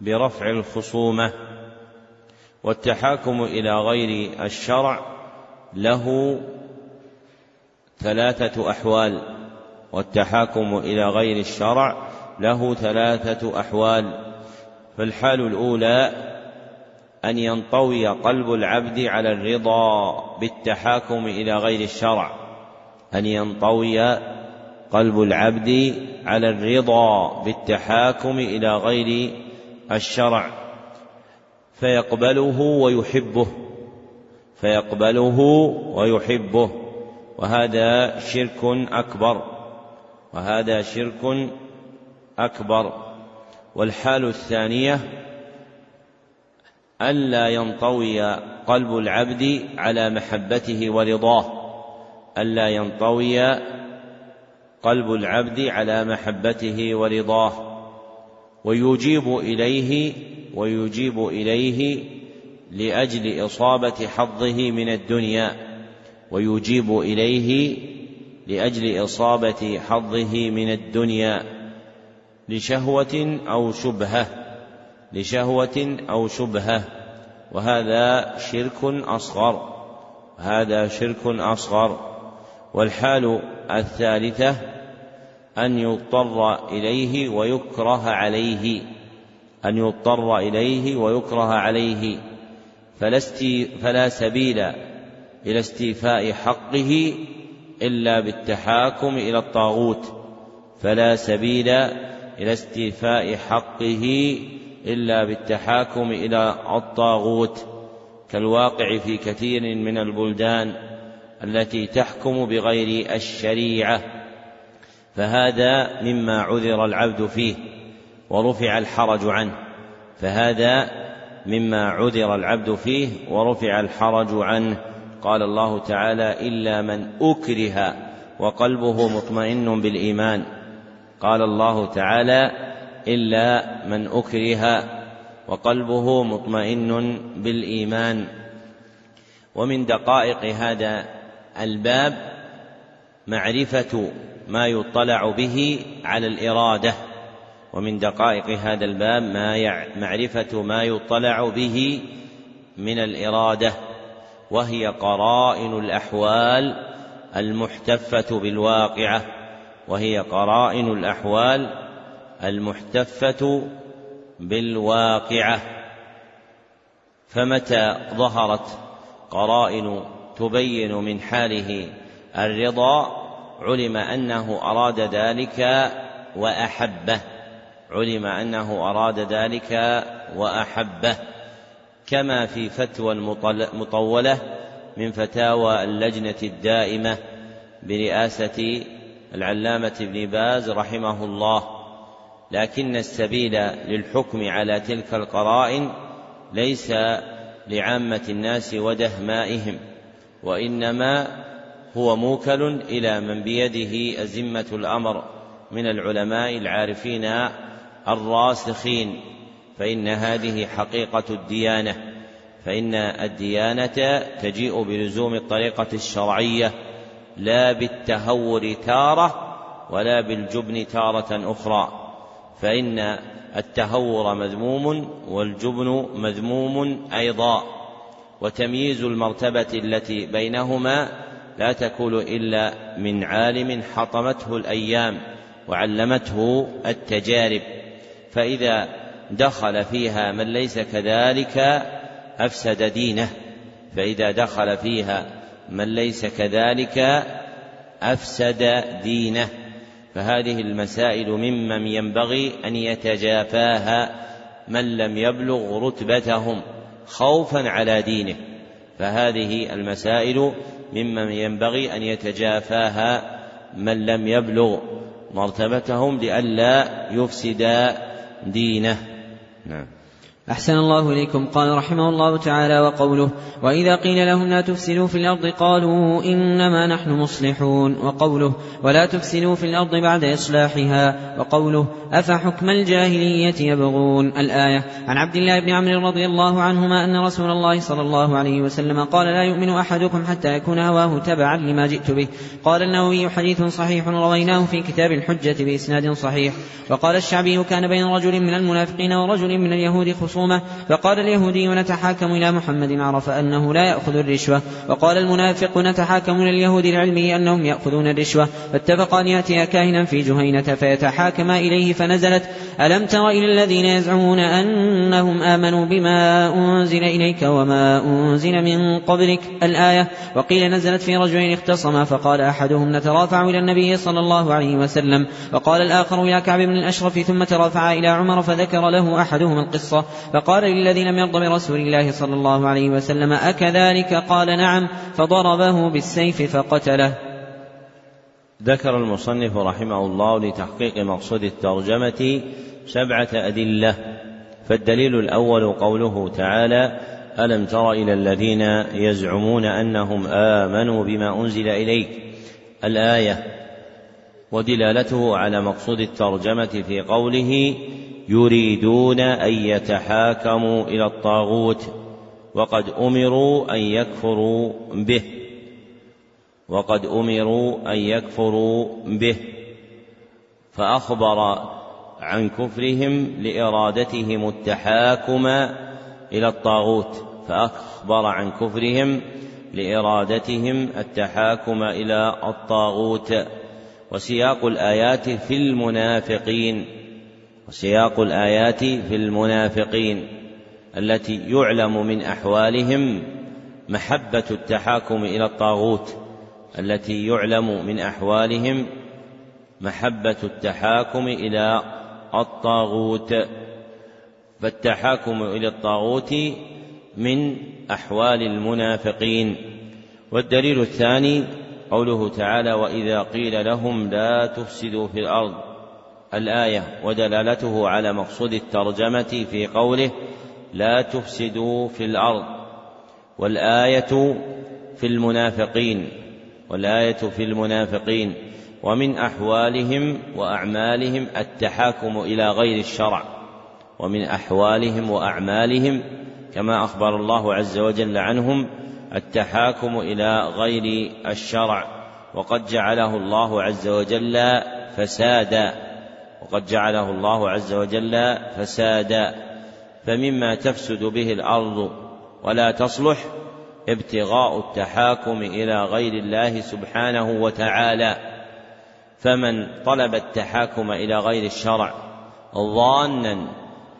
A: برفع الخصومة والتحاكم إلى غير الشرع له ثلاثة أحوال والتحاكم إلى غير الشرع له ثلاثة أحوال. فالحال الأولى أن ينطوي قلب العبد على الرضا بالتحاكم إلى غير الشرع. أن ينطوي قلب العبد على الرضا بالتحاكم إلى غير الشرع. فيقبله ويحبه. فيقبله ويحبه. وهذا شرك أكبر. وهذا شرك أكبر. والحال الثانية ألا ينطوي قلب العبد على محبته ورضاه. ألا ينطوي قلب العبد على محبته ورضاه. ويجيب إليه ويجيب إليه لأجل إصابة حظه من الدنيا. ويجيب إليه لأجل إصابة حظه من الدنيا. لشهوة أو شبهة. لشهوة أو شبهة وهذا شرك أصغر هذا شرك أصغر. والحال الثالثة أن يضطر إليه ويكره عليه أن يضطر إليه ويكره عليه. فلا, سبيل إلى استيفاء حقه إلا بالتحاكم إلى الطاغوت. فلا سبيل إلى استيفاء حقه إلا بالتحاكم إلى الطاغوت كالواقع في كثير من البلدان التي تحكم بغير الشريعة فهذا مما عذر العبد فيه ورفع الحرج عنه فهذا مما عذر العبد فيه ورفع الحرج عنه. قال الله تعالى إلا من أكره وقلبه مطمئن بالإيمان. قال الله تعالى إلا من أكره وقلبه مطمئن بالإيمان. ومن دقائق هذا الباب معرفة ما يطلع به على الإرادة. ومن دقائق هذا الباب ما معرفة ما يطلع به من الإرادة. وهي قرائن الأحوال المحتفة بالواقعة. وهي قرائن الأحوال المحتفة بالواقعة. فمتى ظهرت قرائن تبين من حاله الرضا؟ علم أنه أراد ذلك وأحبه. علم أنه أراد ذلك وأحبه. كما في فتوى المطولة من فتاوى اللجنة الدائمة برئاسة العلامة ابن باز رحمه الله. لكن السبيل للحكم على تلك القرائن ليس لعامة الناس ودهمائهم وإنما هو موكل إلى من بيده أزمة الأمر من العلماء العارفين الراسخين. فإن هذه حقيقة الديانة فإن الديانة تجيء بلزوم الطريقة الشرعية لا بالتهور تارة ولا بالجبن تارة أخرى. فإن التهور مذموم والجبن مذموم أيضا وتمييز المرتبة التي بينهما لا تكون إلا من عالم حطمته الأيام وعلمته التجارب فإذا دخل فيها من ليس كذلك أفسد دينه فإذا دخل فيها من ليس كذلك أفسد دينه. فهذه المسائل ممن ينبغي أن يتجافاها من لم يبلغ رتبتهم خوفا على دينه. فهذه المسائل ممن ينبغي أن يتجافاها من لم يبلغ مرتبتهم لئلا يفسد دينه. نعم.
B: أحسن الله إليكم. قال رحمه الله تعالى وقوله وإذا قيل لهم لا تفسدوا في الأرض قالوا إنما نحن مصلحون. وقوله ولا تفسدوا في الأرض بعد إصلاحها. وقوله أفحكم الجاهلية يبغون. الآية عن عبد الله بن عمرو رضي الله عنهما أن رسول الله صلى الله عليه وسلم قال لا يؤمن أحدكم حتى يكون هواه تبعا لما جئت به. قال النووي حديث صحيح رويناه في كتاب الحجة بإسناد صحيح. وقال الشعبي كان بين رجل من المنافقين ورجل من اليهود خصومة فقال اليهودي نتحاكم إلى محمد عرف أنه لا يأخذ الرشوة. وقال المنافق نتحاكم إلى اليهود لعلمه أنهم يأخذون الرشوة. فاتفقا أن يأتي كاهنا في جهينة فيتحاكما إليه فنزلت ألم تر إلى الذين يزعمون أنهم آمنوا بما أنزل إليك وما أنزل من قبلك؟ الآية. وقيل نزلت في رجلين اختصما فقال أحدهم نترافع إلى النبي صلى الله عليه وسلم. وقال الآخر إلى كعب بن الأشرف ثم ترافع إلى عمر فذكر له أحدهما القصة. فقال للذي لم يرضى برسول الله صلى الله عليه وسلم أكذلك؟ قال نعم. فضربه بالسيف فقتله.
A: ذكر المصنف رحمه الله لتحقيق مقصود الترجمة سبعة أدلة فالدليل الأول قوله تعالى ألم تر إلى الذين يزعمون أنهم آمنوا بما أنزل إليك؟ الآية. ودلالته على مقصود الترجمة في قوله يريدون أن يتحاكموا إلى الطاغوت وقد أمروا أن يكفروا به. وقد أمروا أن يكفروا به. فأخبر عن كفرهم لإرادتهم التحاكم إلى الطاغوت. فأخبر عن كفرهم لإرادتهم التحاكم إلى الطاغوت. وسياق الآيات في المنافقين. وسياق الآيات في المنافقين التي يعلم من أحوالهم محبة التحاكم إلى الطاغوت التي يعلم من أحوالهم محبة التحاكم إلى الطاغوت فالتحاكم إلى الطاغوت من أحوال المنافقين والدليل الثاني قوله تعالى وإذا قيل لهم لا تفسدوا في الأرض الآية ودلالته على مقصود الترجمة في قوله لا تفسدوا في الأرض والآية في المنافقين والآية في المنافقين ومن أحوالهم وأعمالهم التحاكم إلى غير الشرع ومن أحوالهم وأعمالهم كما أخبر الله عز وجل عنهم التحاكم إلى غير الشرع وقد جعله الله عز وجل فسادا. وقد جعله الله عز وجل فسادا. فمما تفسد به الأرض ولا تصلح ابتغاء التحاكم إلى غير الله سبحانه وتعالى. فمن طلب التحاكم إلى غير الشرع ظانا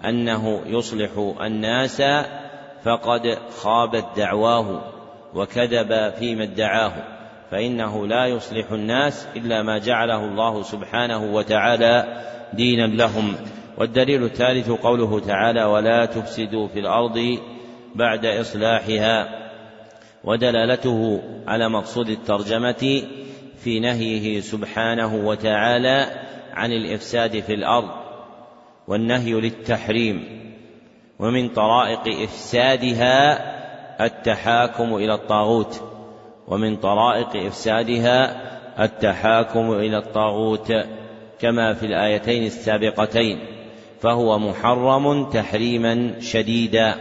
A: أنه يصلح الناس فقد خابت دعواه وكذب فيما ادعاه. فإنه لا يصلح الناس إلا ما جعله الله سبحانه وتعالى دينا لهم. والدليل الثالث قوله تعالى ولا تفسدوا في الأرض بعد إصلاحها ودلالته على مقصود الترجمة في نهيه سبحانه وتعالى عن الإفساد في الأرض والنهي للتحريم. ومن طرائق إفسادها التحاكم إلى الطاغوت. ومن طرائق إفسادها التحاكم إلى الطاغوت كما في الآيتين السابقتين فهو محرم تحريما شديدا.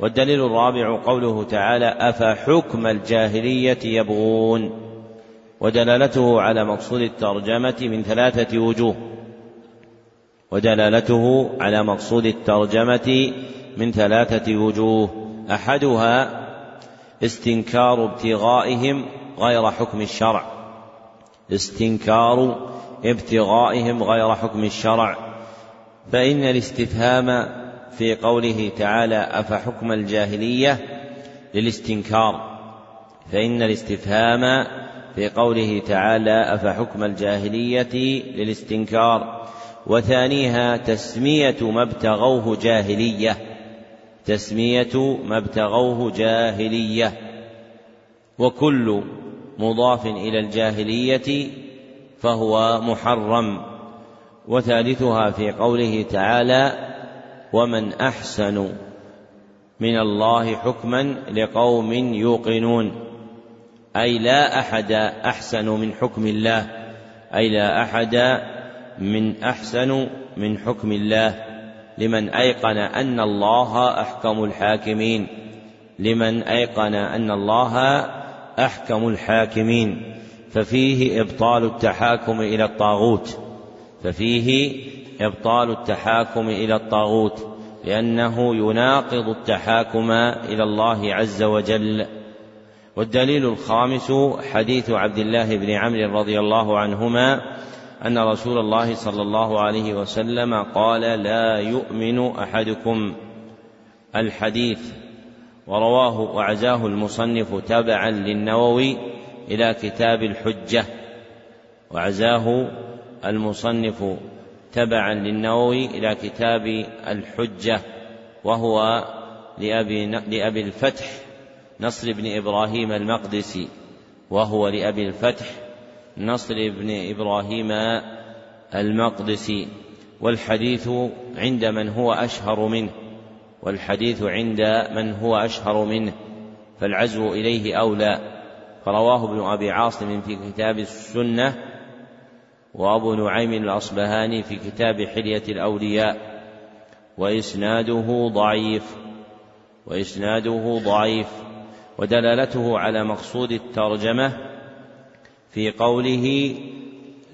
A: والدليل الرابع قوله تعالى أفحكم الجاهلية يبغون؟ ودلالته على مقصود الترجمة من ثلاثة وجوه. ودلالته على مقصود الترجمة من ثلاثة وجوه. أحدها استنكار ابتغائهم غير حكم الشرع. استنكار ابتغائهم غير حكم الشرع. فإن الاستفهام في قوله تعالى أفحكم الجاهلية للاستنكار. فإن الاستفهام في قوله تعالى أفحكم الجاهلية للاستنكار. وثانيها تسمية ما ابتغوه جاهلية. تسمية ما ابتغوه جاهلية. وكل مضاف إلى الجاهلية فهو محرم. وثالثها في قوله تعالى ومن أحسن من الله حكما لقوم يوقنون. أي لا أحد أحسن من حكم الله. أي لا أحد من أحسن من حكم الله. لمن أيقن أن الله أحكم الحاكمين. لمن أيقن أن الله أحكم الحاكمين. ففيه إبطال التحاكم إلى الطاغوت. ففيه إبطال التحاكم إلى الطاغوت. لأنه يناقض التحاكم إلى الله عز وجل. والدليل الخامس حديث عبد الله بن عمرو رضي الله عنهما أن رسول الله صلى الله عليه وسلم قال لا يؤمن أحدكم. الحديث ورواه وعزاه المصنف تبعا للنووي إلى كتاب الحجة. وعزاه المصنف تبعا للنووي إلى كتاب الحجة وهو لأبي, لأبي الفتح نصر بن إبراهيم المقدسي وهو لأبي الفتح نصر بن إبراهيم المقدسي والحديث عند من هو أشهر منه والحديث عند من هو أشهر منه فالعزو إليه أولى. فرواه ابن أبي عاصم في كتاب السنة وأبو نعيم الأصبهاني في كتاب حلية الأولياء. وإسناده ضعيف وإسناده ضعيف ودلالته على مقصود الترجمة في قوله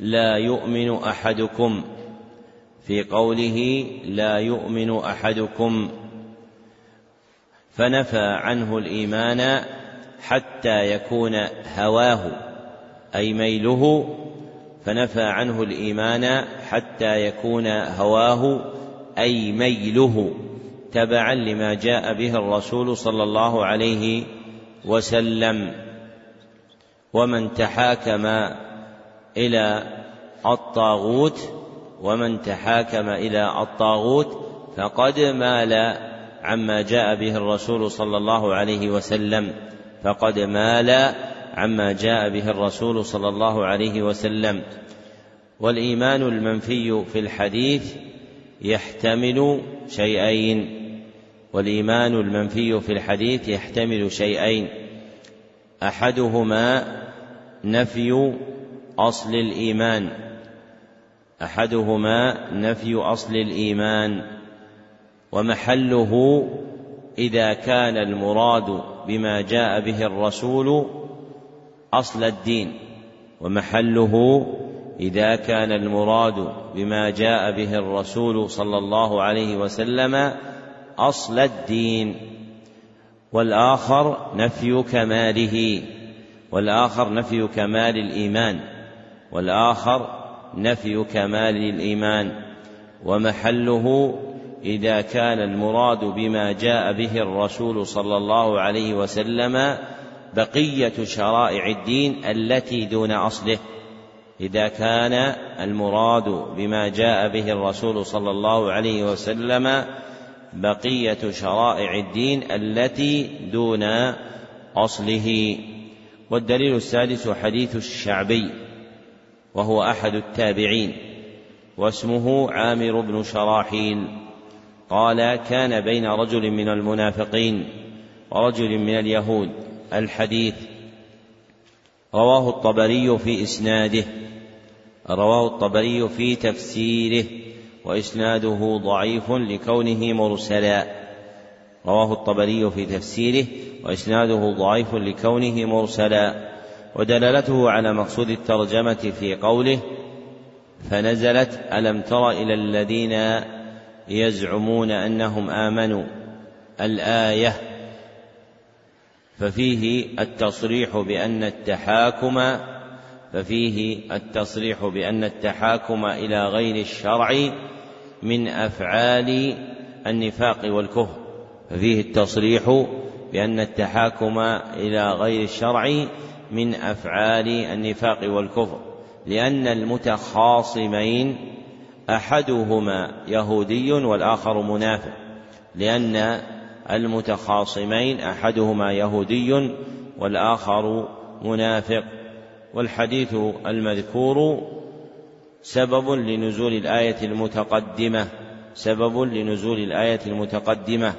A: لا يؤمن أحدكم في قوله لا يؤمن أحدكم. فنفى عنه الإيمان حتى يكون هواه أي ميله. فنفى عنه الإيمان حتى يكون هواه أي ميله. تبعا لما جاء به الرسول صلى الله عليه وسلم. ومن تحاكم إلى الطاغوت ومن تحاكم إلى الطاغوت فقد مال عما جاء به الرسول صلى الله عليه وسلم. فقد مال عما جاء به الرسول صلى الله عليه وسلم. والإيمان المنفي في الحديث يحتمل شيئين. والإيمان المنفي في الحديث يحتمل شيئين. أحدهما نفي أصل الإيمان. أحدهما نفي أصل الإيمان ومحله إذا كان المراد بما جاء به الرسول أصل الدين ومحله إذا كان المراد بما جاء به الرسول صلى الله عليه وسلم أصل الدين. والآخر نفي كماله. والآخر نفي كمال الإيمان والآخر نفي كمال الإيمان. ومحله إذا كان المراد بما جاء به الرسول صلى الله عليه وسلم بقية شرائع الدين التي دون أصله. إذا كان المراد بما جاء به الرسول صلى الله عليه وسلم بقية شرائع الدين التي دون أصله. والدليل السادس حديث الشعبي وهو أحد التابعين واسمه عامر بن شراحيل. قال كان بين رجل من المنافقين ورجل من اليهود الحديث. رواه الطبري في إسناده رواه الطبري في تفسيره وإسناده ضعيف لكونه مرسلا. رواه الطبري في تفسيره وإسناده ضعيف لكونه مرسلا ودلالته على مقصود الترجمة في قوله فنزلت ألم تر إلى الذين يزعمون أنهم آمنوا الآية ففيه التصريح بأن التحاكم ففيه التصريح بأن التحاكم إلى غير الشرع من أفعال النفاق والكفر ففيه التصريح بأن التحاكم إلى غير الشرع من أفعال النفاق والكفر لأن المتخاصمين أحدهما يهودي والآخر منافق لأن المتخاصمين أحدهما يهودي والآخر منافق. والحديث المذكور سبب لنزول الآية المتقدمة سبب لنزول الآية المتقدمة.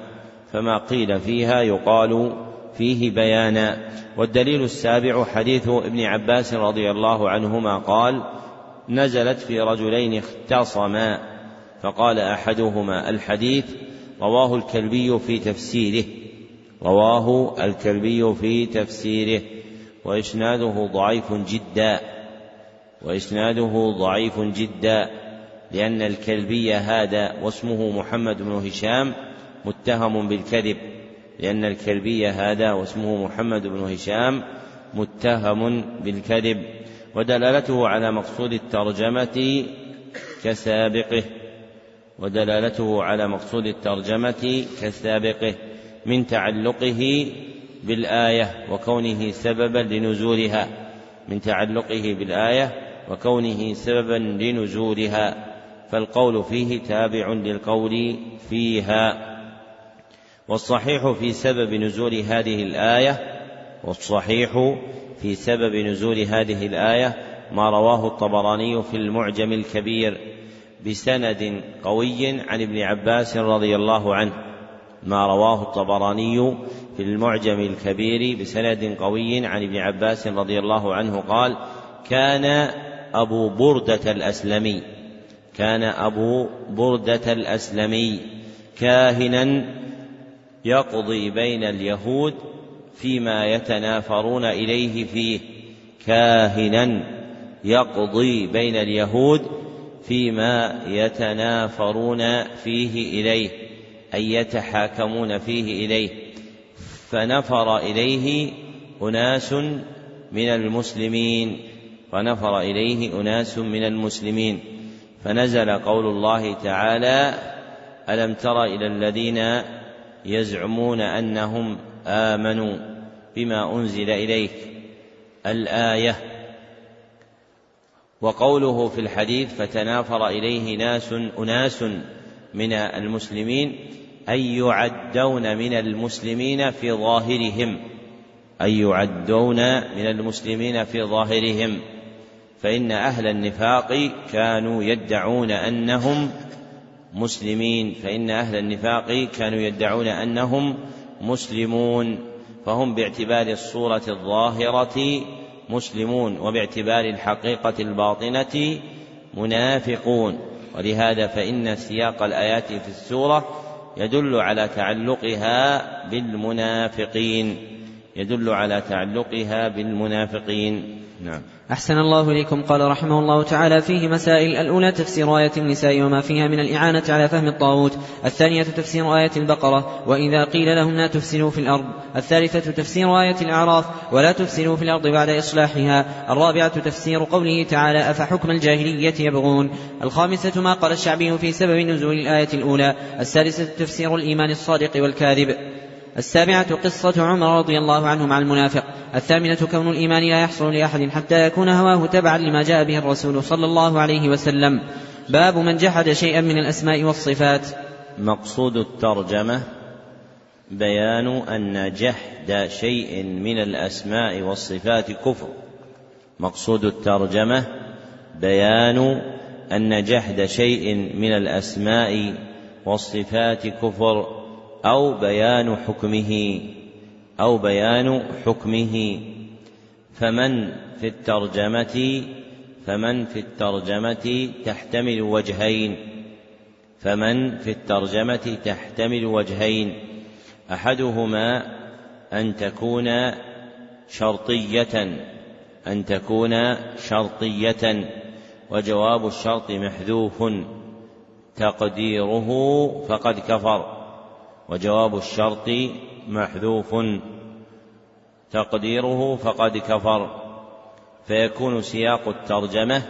A: فما قيل فيها يقال فيه بيانا والدليل السابع حديث ابن عباس رضي الله عنهما قال نزلت في رجلين اختصما. فقال أحدهما الحديث رواه الكلبي في تفسيره. رواه الكلبي في تفسيره. وإسناده ضعيف جدا. وإسناده ضعيف جدا. لأن الكلبي هذا واسمه محمد بن هشام متهم بالكذب لأن الكلبي هذا واسمه محمد بن هشام متهم بالكذب ودلالته على مقصود الترجمة كسابقه ودلالته على مقصود الترجمة كسابقه من تعلقه بالآية وكونه سببا لنزولها من تعلقه بالآية وكونه سببا لنزولها فالقول فيه تابع للقول فيها. والصحيح في سبب نزول هذه الآية والصحيح في سبب نزول هذه الآية ما رواه الطبراني في المعجم الكبير بسند قوي عن ابن عباس رضي الله عنه ما رواه الطبراني في المعجم الكبير بسند قوي عن ابن عباس رضي الله عنه قال كان أبو بردة الأسلمي كان أبو بردة الأسلمي كاهنا يقضي بين اليهود فيما يتنافرون إليه فيه. كاهنا يقضي بين اليهود فيما يتنافرون فيه إليه أي يتحاكمون فيه إليه. فنفر إليه أناس من المسلمين فنفر إليه أناس من المسلمين. فنزل قول الله تعالى ألم تر إلى الذين يزعمون أنهم آمنوا بما أنزل إليك الآية. وقوله في الحديث فتنافر إليه ناس أناس من المسلمين أن يعدون من المسلمين في ظاهرهم أن يعدون من المسلمين في ظاهرهم فإن أهل النفاق كانوا يدعون أنهم مسلمين فإن أهل النفاق كانوا يدعون أنهم مسلمون فهم باعتبار الصورة الظاهرة مسلمون وباعتبار الحقيقة الباطنة منافقون. ولهذا فإن سياق الآيات في السورة يدل على تعلقها بالمنافقين يدل على تعلقها بالمنافقين. نعم.
B: أحسن الله إليكم. قال رحمه الله تعالى فيه مسائل. الأولى تفسير آية النساء وما فيها من الإعانة على فهم الطاغوت. الثانية تفسير آية البقرة. وإذا قيل لهم لا تفسدوا في الأرض. الثالثة تفسير آية الأعراف. ولا تفسدوا في الأرض بعد إصلاحها. الرابعة تفسير قوله تعالى أفحكم الجاهلية يبغون. الخامسة ما قال الشعبي في سبب نزول الآية الأولى. السادسة تفسير الإيمان الصادق والكاذب. السابعة قصة عمر رضي الله عنه مع المنافق. الثامنة كون الإيمان لا يحصل لأحد حتى يكون هواه تبعا لما جاء به الرسول صلى الله عليه وسلم. باب من جحد شيئا من الأسماء والصفات.
A: مقصود الترجمة بيان أن جحد شيء من الأسماء والصفات كفر. مقصود الترجمة بيان أن جحد شيء من الأسماء والصفات كفر. أو بيان حكمه أو بيان حكمه. فمن في الترجمة فمن في الترجمة تحتمل وجهين. فمن في الترجمة تحتمل وجهين. أحدهما أن تكون شرطية أن تكون شرطية. وجواب الشرط محذوف. تقديره فقد كفر. وجواب الشرط محذوف. تقديره فقد كفر. فيكون سياق الترجمة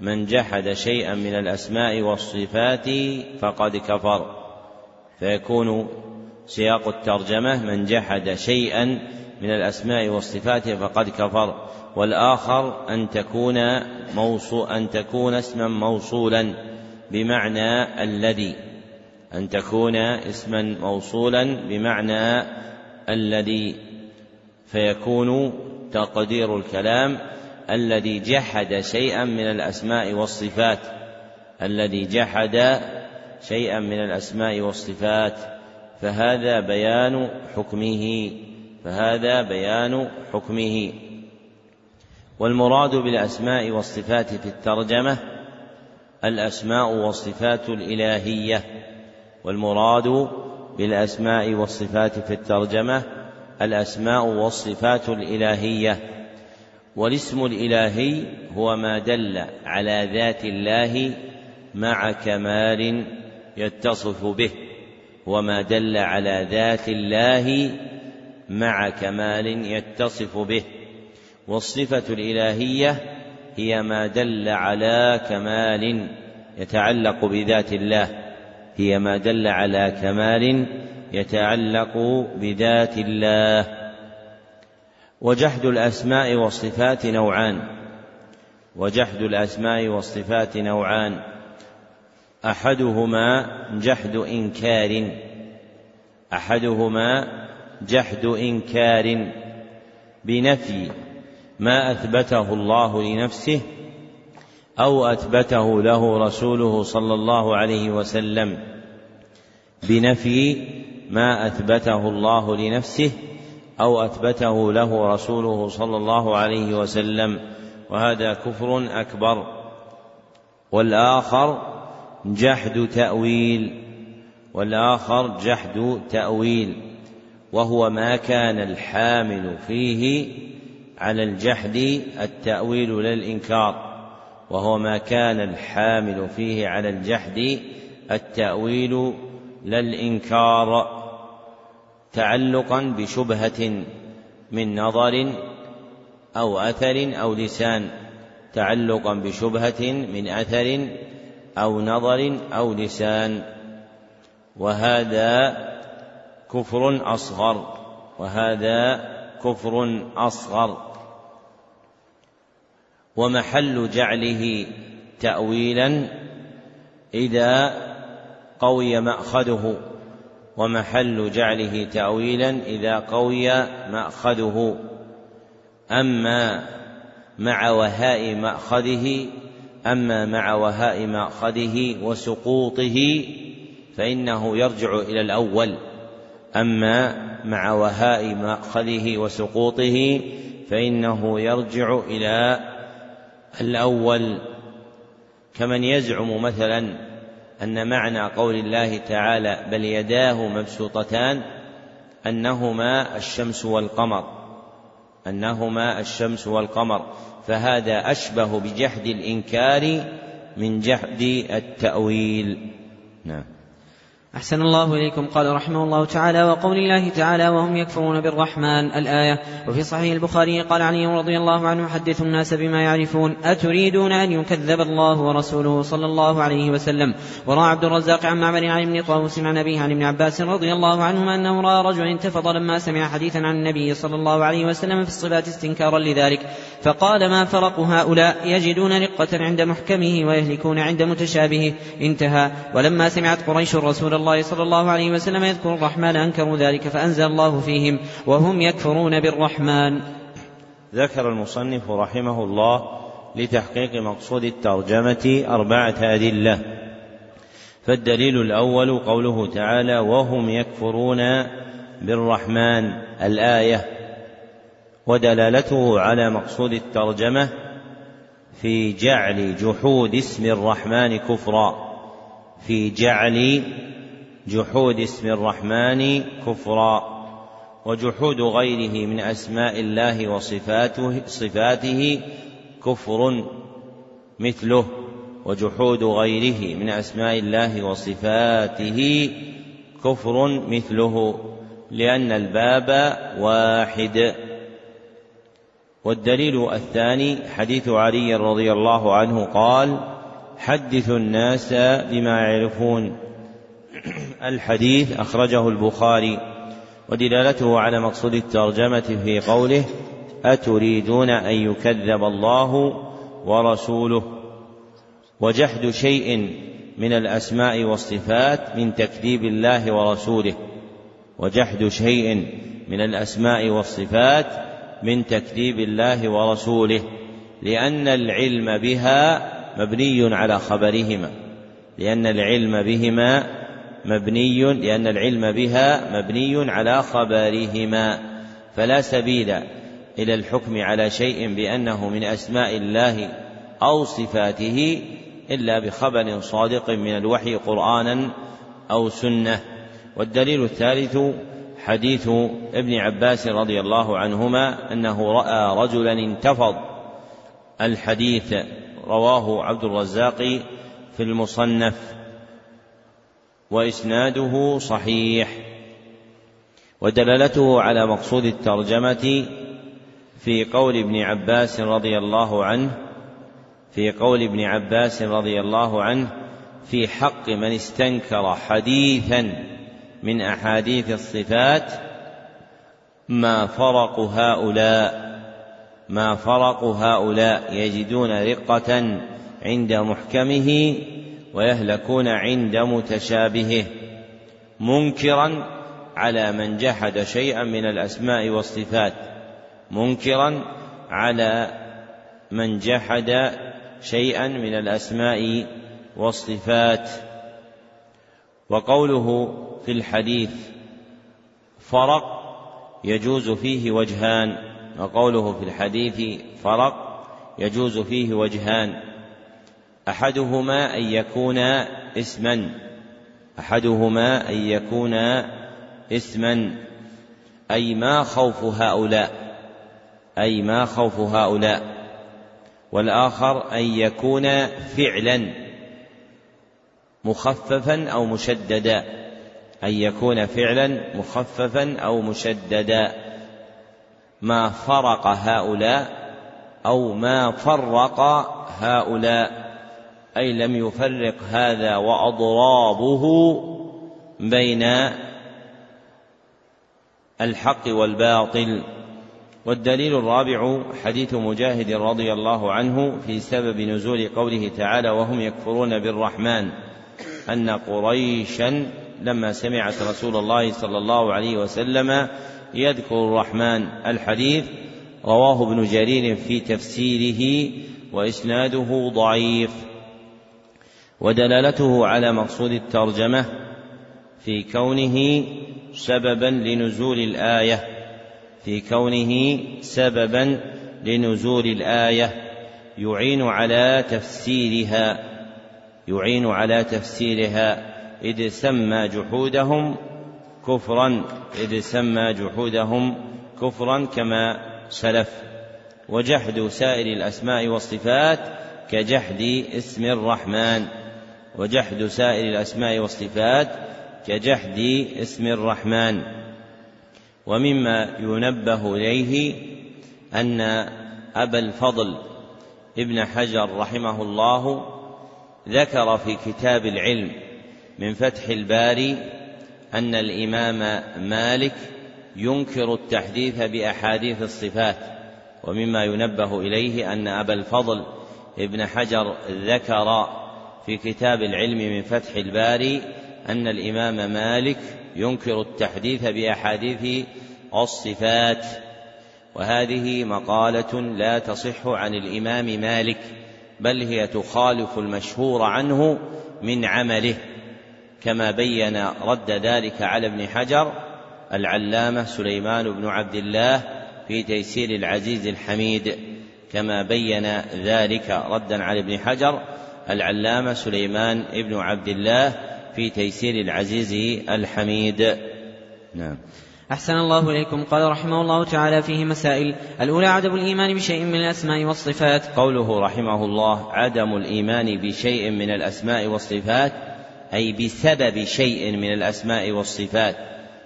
A: من جحد شيئا من الأسماء والصفات فقد كفر. فيكون سياق الترجمة من جحد شيئا من الأسماء والصفات فقد كفر. والآخر أن تكون موصو أن تكون اسما موصولا بمعنى الذي. أن تكون اسما موصولا بمعنى الذي فيكون تقدير الكلام الذي جحد شيئا من الأسماء والصفات. الذي جحد شيئا من الأسماء والصفات. فهذا بيان حكمه. فهذا بيان حكمه. والمراد بالأسماء والصفات في الترجمة الأسماء والصفات الإلهية. والمراد بالأسماء والصفات في الترجمة الأسماء والصفات الإلهية. والاسم الإلهي هو ما دل على ذات الله مع كمال يتصف به وما دل على ذات الله مع كمال يتصف به. والصفة الإلهية هي ما دل على كمال يتعلق بذات الله. هي ما دل على كمال يتعلق بذات الله. وجحد الأسماء والصفات نوعان. وجحد الأسماء والصفات نوعان. أحدهما جحد إنكار. أحدهما جحد إنكار. بنفي ما أثبته الله لنفسه أو أثبته له رسوله صلى الله عليه وسلم بنفي ما أثبته الله لنفسه أو أثبته له رسوله صلى الله عليه وسلم وهذا كفر أكبر. والآخر جحد تأويل والآخر جحد تأويل وهو ما كان الحامل فيه على الجحد التأويل لا الانكار وهو ما كان الحامل فيه على الجحد التأويل لا الإنكار تعلقا بشبهة من نظر أو أثر أو لسان تعلقا بشبهة من أثر أو نظر أو لسان. وهذا كفر أصغر وهذا كفر أصغر. ومحل جعله تأويلا إذا قوي مأخذه ومحل جعله تأويلا إذا قوي مأخذه. أما مع وهاء مأخذه أما مع وهاء مأخذه وسقوطه فإنه يرجع إلى الأول. أما مع وهاء مأخذه وسقوطه فإنه يرجع إلى الأول كمن يزعم مثلا أن معنى قول الله تعالى بل يداه مبسوطتان أنهما الشمس والقمر أنهما الشمس والقمر فهذا أشبه بجحد الإنكار من جحد التأويل. نعم.
B: أحسن الله إليكم. قال رحمه الله تعالى وقول الله تعالى وهم يكفرون بالرحمن الآية. وفي صحيح البخاري قال علي رضي الله عنه حدثوا الناس بما يعرفون. أتريدون أن يكذب الله ورسوله صلى الله عليه وسلم؟ وراى عبد الرزاق عن معمر عن ابن طاووس عن أبيه عن ابن عباس رضي الله عنهما أنه رأى رجلا انتفض لما سمع حديثا عن النبي صلى الله عليه وسلم في الصفات استنكارا لذلك. فقال ما فرق هؤلاء؟ يجدون رقة عند محكمه ويهلكون عند متشابهه. انتهى. ولما سمعت قريش رسول الله صلى الله عليه وسلم يذكر الرحمن أنكروا ذلك فأنزل الله فيهم وهم يكفرون بالرحمن.
A: ذكر المصنف رحمه الله لتحقيق مقصود الترجمة أربعة أدلة. فالدليل الأول قوله تعالى وهم يكفرون بالرحمن الآية. ودلالته على مقصود الترجمة في جعل جحود اسم الرحمن كفرا في جعل جحود اسم الرحمن كفرا وجحود غيره من أسماء الله وصفاته صفاته كفر مثله وجحود غيره من أسماء الله وصفاته كفر مثله لأن الباب واحد. والدليل الثاني حديث علي رضي الله عنه قال حدثوا الناس بما يعرفون الحديث أخرجه البخاري ودلالته على مقصود الترجمة في قوله أتريدون أن يكذب الله ورسوله وجحد شيء من الأسماء والصفات من تكذيب الله ورسوله وجحد شيء من الأسماء والصفات من تكذيب الله ورسوله لأن العلم بها مبني على خبرهما لأن العلم بهما مبني لأن العلم بها مبني على خبرهما فلا سبيل إلى الحكم على شيء بأنه من أسماء الله أو صفاته إلا بخبر صادق من الوحي قرآنا أو سنة. والدليل الثالث حديث ابن عباس رضي الله عنهما أنه رأى رجلا انتفض. الحديث رواه عبد الرزاق في المصنف. وإسناده صحيح. ودلالته على مقصود الترجمة في قول ابن عباس رضي الله عنه في قول ابن عباس رضي الله عنه في حق من استنكر حديثا من أحاديث الصفات ما فرق هؤلاء ما فرق هؤلاء يجدون رقة عند محكمه ويهلكون عند متشابهه منكرا على من جحد شيئا من الأسماء والصفات منكرا على من جحد شيئا من الأسماء والصفات. وقوله في الحديث فرق يجوز فيه وجهان وقوله في الحديث فرق يجوز فيه وجهان. أحدهما أن يكون اسما. أحدهما أن يكون اسما. أي ما خوف هؤلاء؟ أي ما خوف هؤلاء؟ والآخر أن يكون فعلا مخففا أو مشددا. أن يكون فعلا مخففا أو مشددا. ما فرق هؤلاء أو ما فرق هؤلاء؟ أي لم يفرق هذا وأضرابه بين الحق والباطل. والدليل الرابع حديث مجاهد رضي الله عنه في سبب نزول قوله تعالى وهم يكفرون بالرحمن أن قريشا لما سمعت رسول الله صلى الله عليه وسلم يذكر الرحمن. الحديث رواه ابن جرير في تفسيره وإسناده ضعيف. ودلالته على مقصود الترجمة في كونه سببا لنزول الآية في كونه سببا لنزول الآية. يعين على تفسيرها يعين على تفسيرها. إذ سمى جحودهم كفرا إذ سمى جحودهم كفرا كما سلف. وجحد سائر الأسماء والصفات كجحد اسم الرحمن. وجحد سائر الأسماء والصفات كجحد اسم الرحمن. ومما ينبه إليه أن أبا الفضل ابن حجر رحمه الله ذكر في كتاب العلم من فتح الباري أن الإمام مالك ينكر التحديث بأحاديث الصفات. ومما ينبه إليه أن أبا الفضل ابن حجر ذكر في كتاب العلم من فتح الباري أن الإمام مالك ينكر التحديث بأحاديث الصفات وهذه مقالة لا تصح عن الإمام مالك بل هي تخالف المشهور عنه من عمله كما بين رد ذلك على ابن حجر العلامة سليمان بن عبد الله في تيسير العزيز الحميد كما بين ذلك ردا على ابن حجر العلامة سليمان بن عبد الله في تيسير العزيز الحميد.
B: نعم. أحسن الله إليكم. قال رحمه الله تعالى فيه مسائل. الأولى عدم الإيمان بشيء من الأسماء والصفات.
A: قوله رحمه الله عدم الإيمان بشيء من الأسماء والصفات أي بسبب شيء من الأسماء والصفات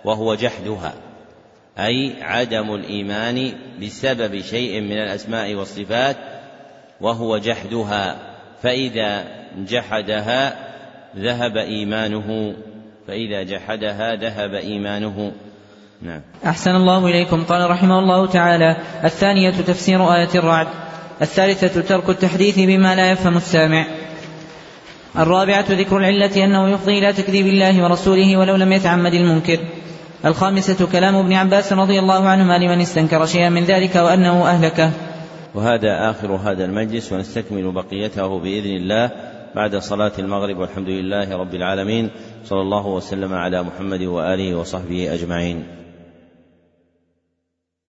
A: وهو جحدها. أي عدم الإيمان بسبب شيء من الأسماء والصفات وهو جحدها. فإذا جحدها ذهب إيمانه فإذا جحدها ذهب إيمانه.
B: نعم. أحسن الله إليكم. قال رحمه الله تعالى الثانية تفسير آية الرعد الثالثة ترك التحديث بما لا يفهم السامع الرابعة ذكر العلة أنه يفضي إلى تكذيب الله ورسوله ولو لم يتعمد المنكر الخامسة كلام ابن عباس رضي الله عنهما لمن استنكر شيئا من ذلك وأنه أهلكه.
A: وهذا آخر هذا المجلس ونستكمل بقيته بإذن الله بعد صلاة المغرب والحمد لله رب العالمين. صلى الله وسلم على محمد وآله وصحبه أجمعين.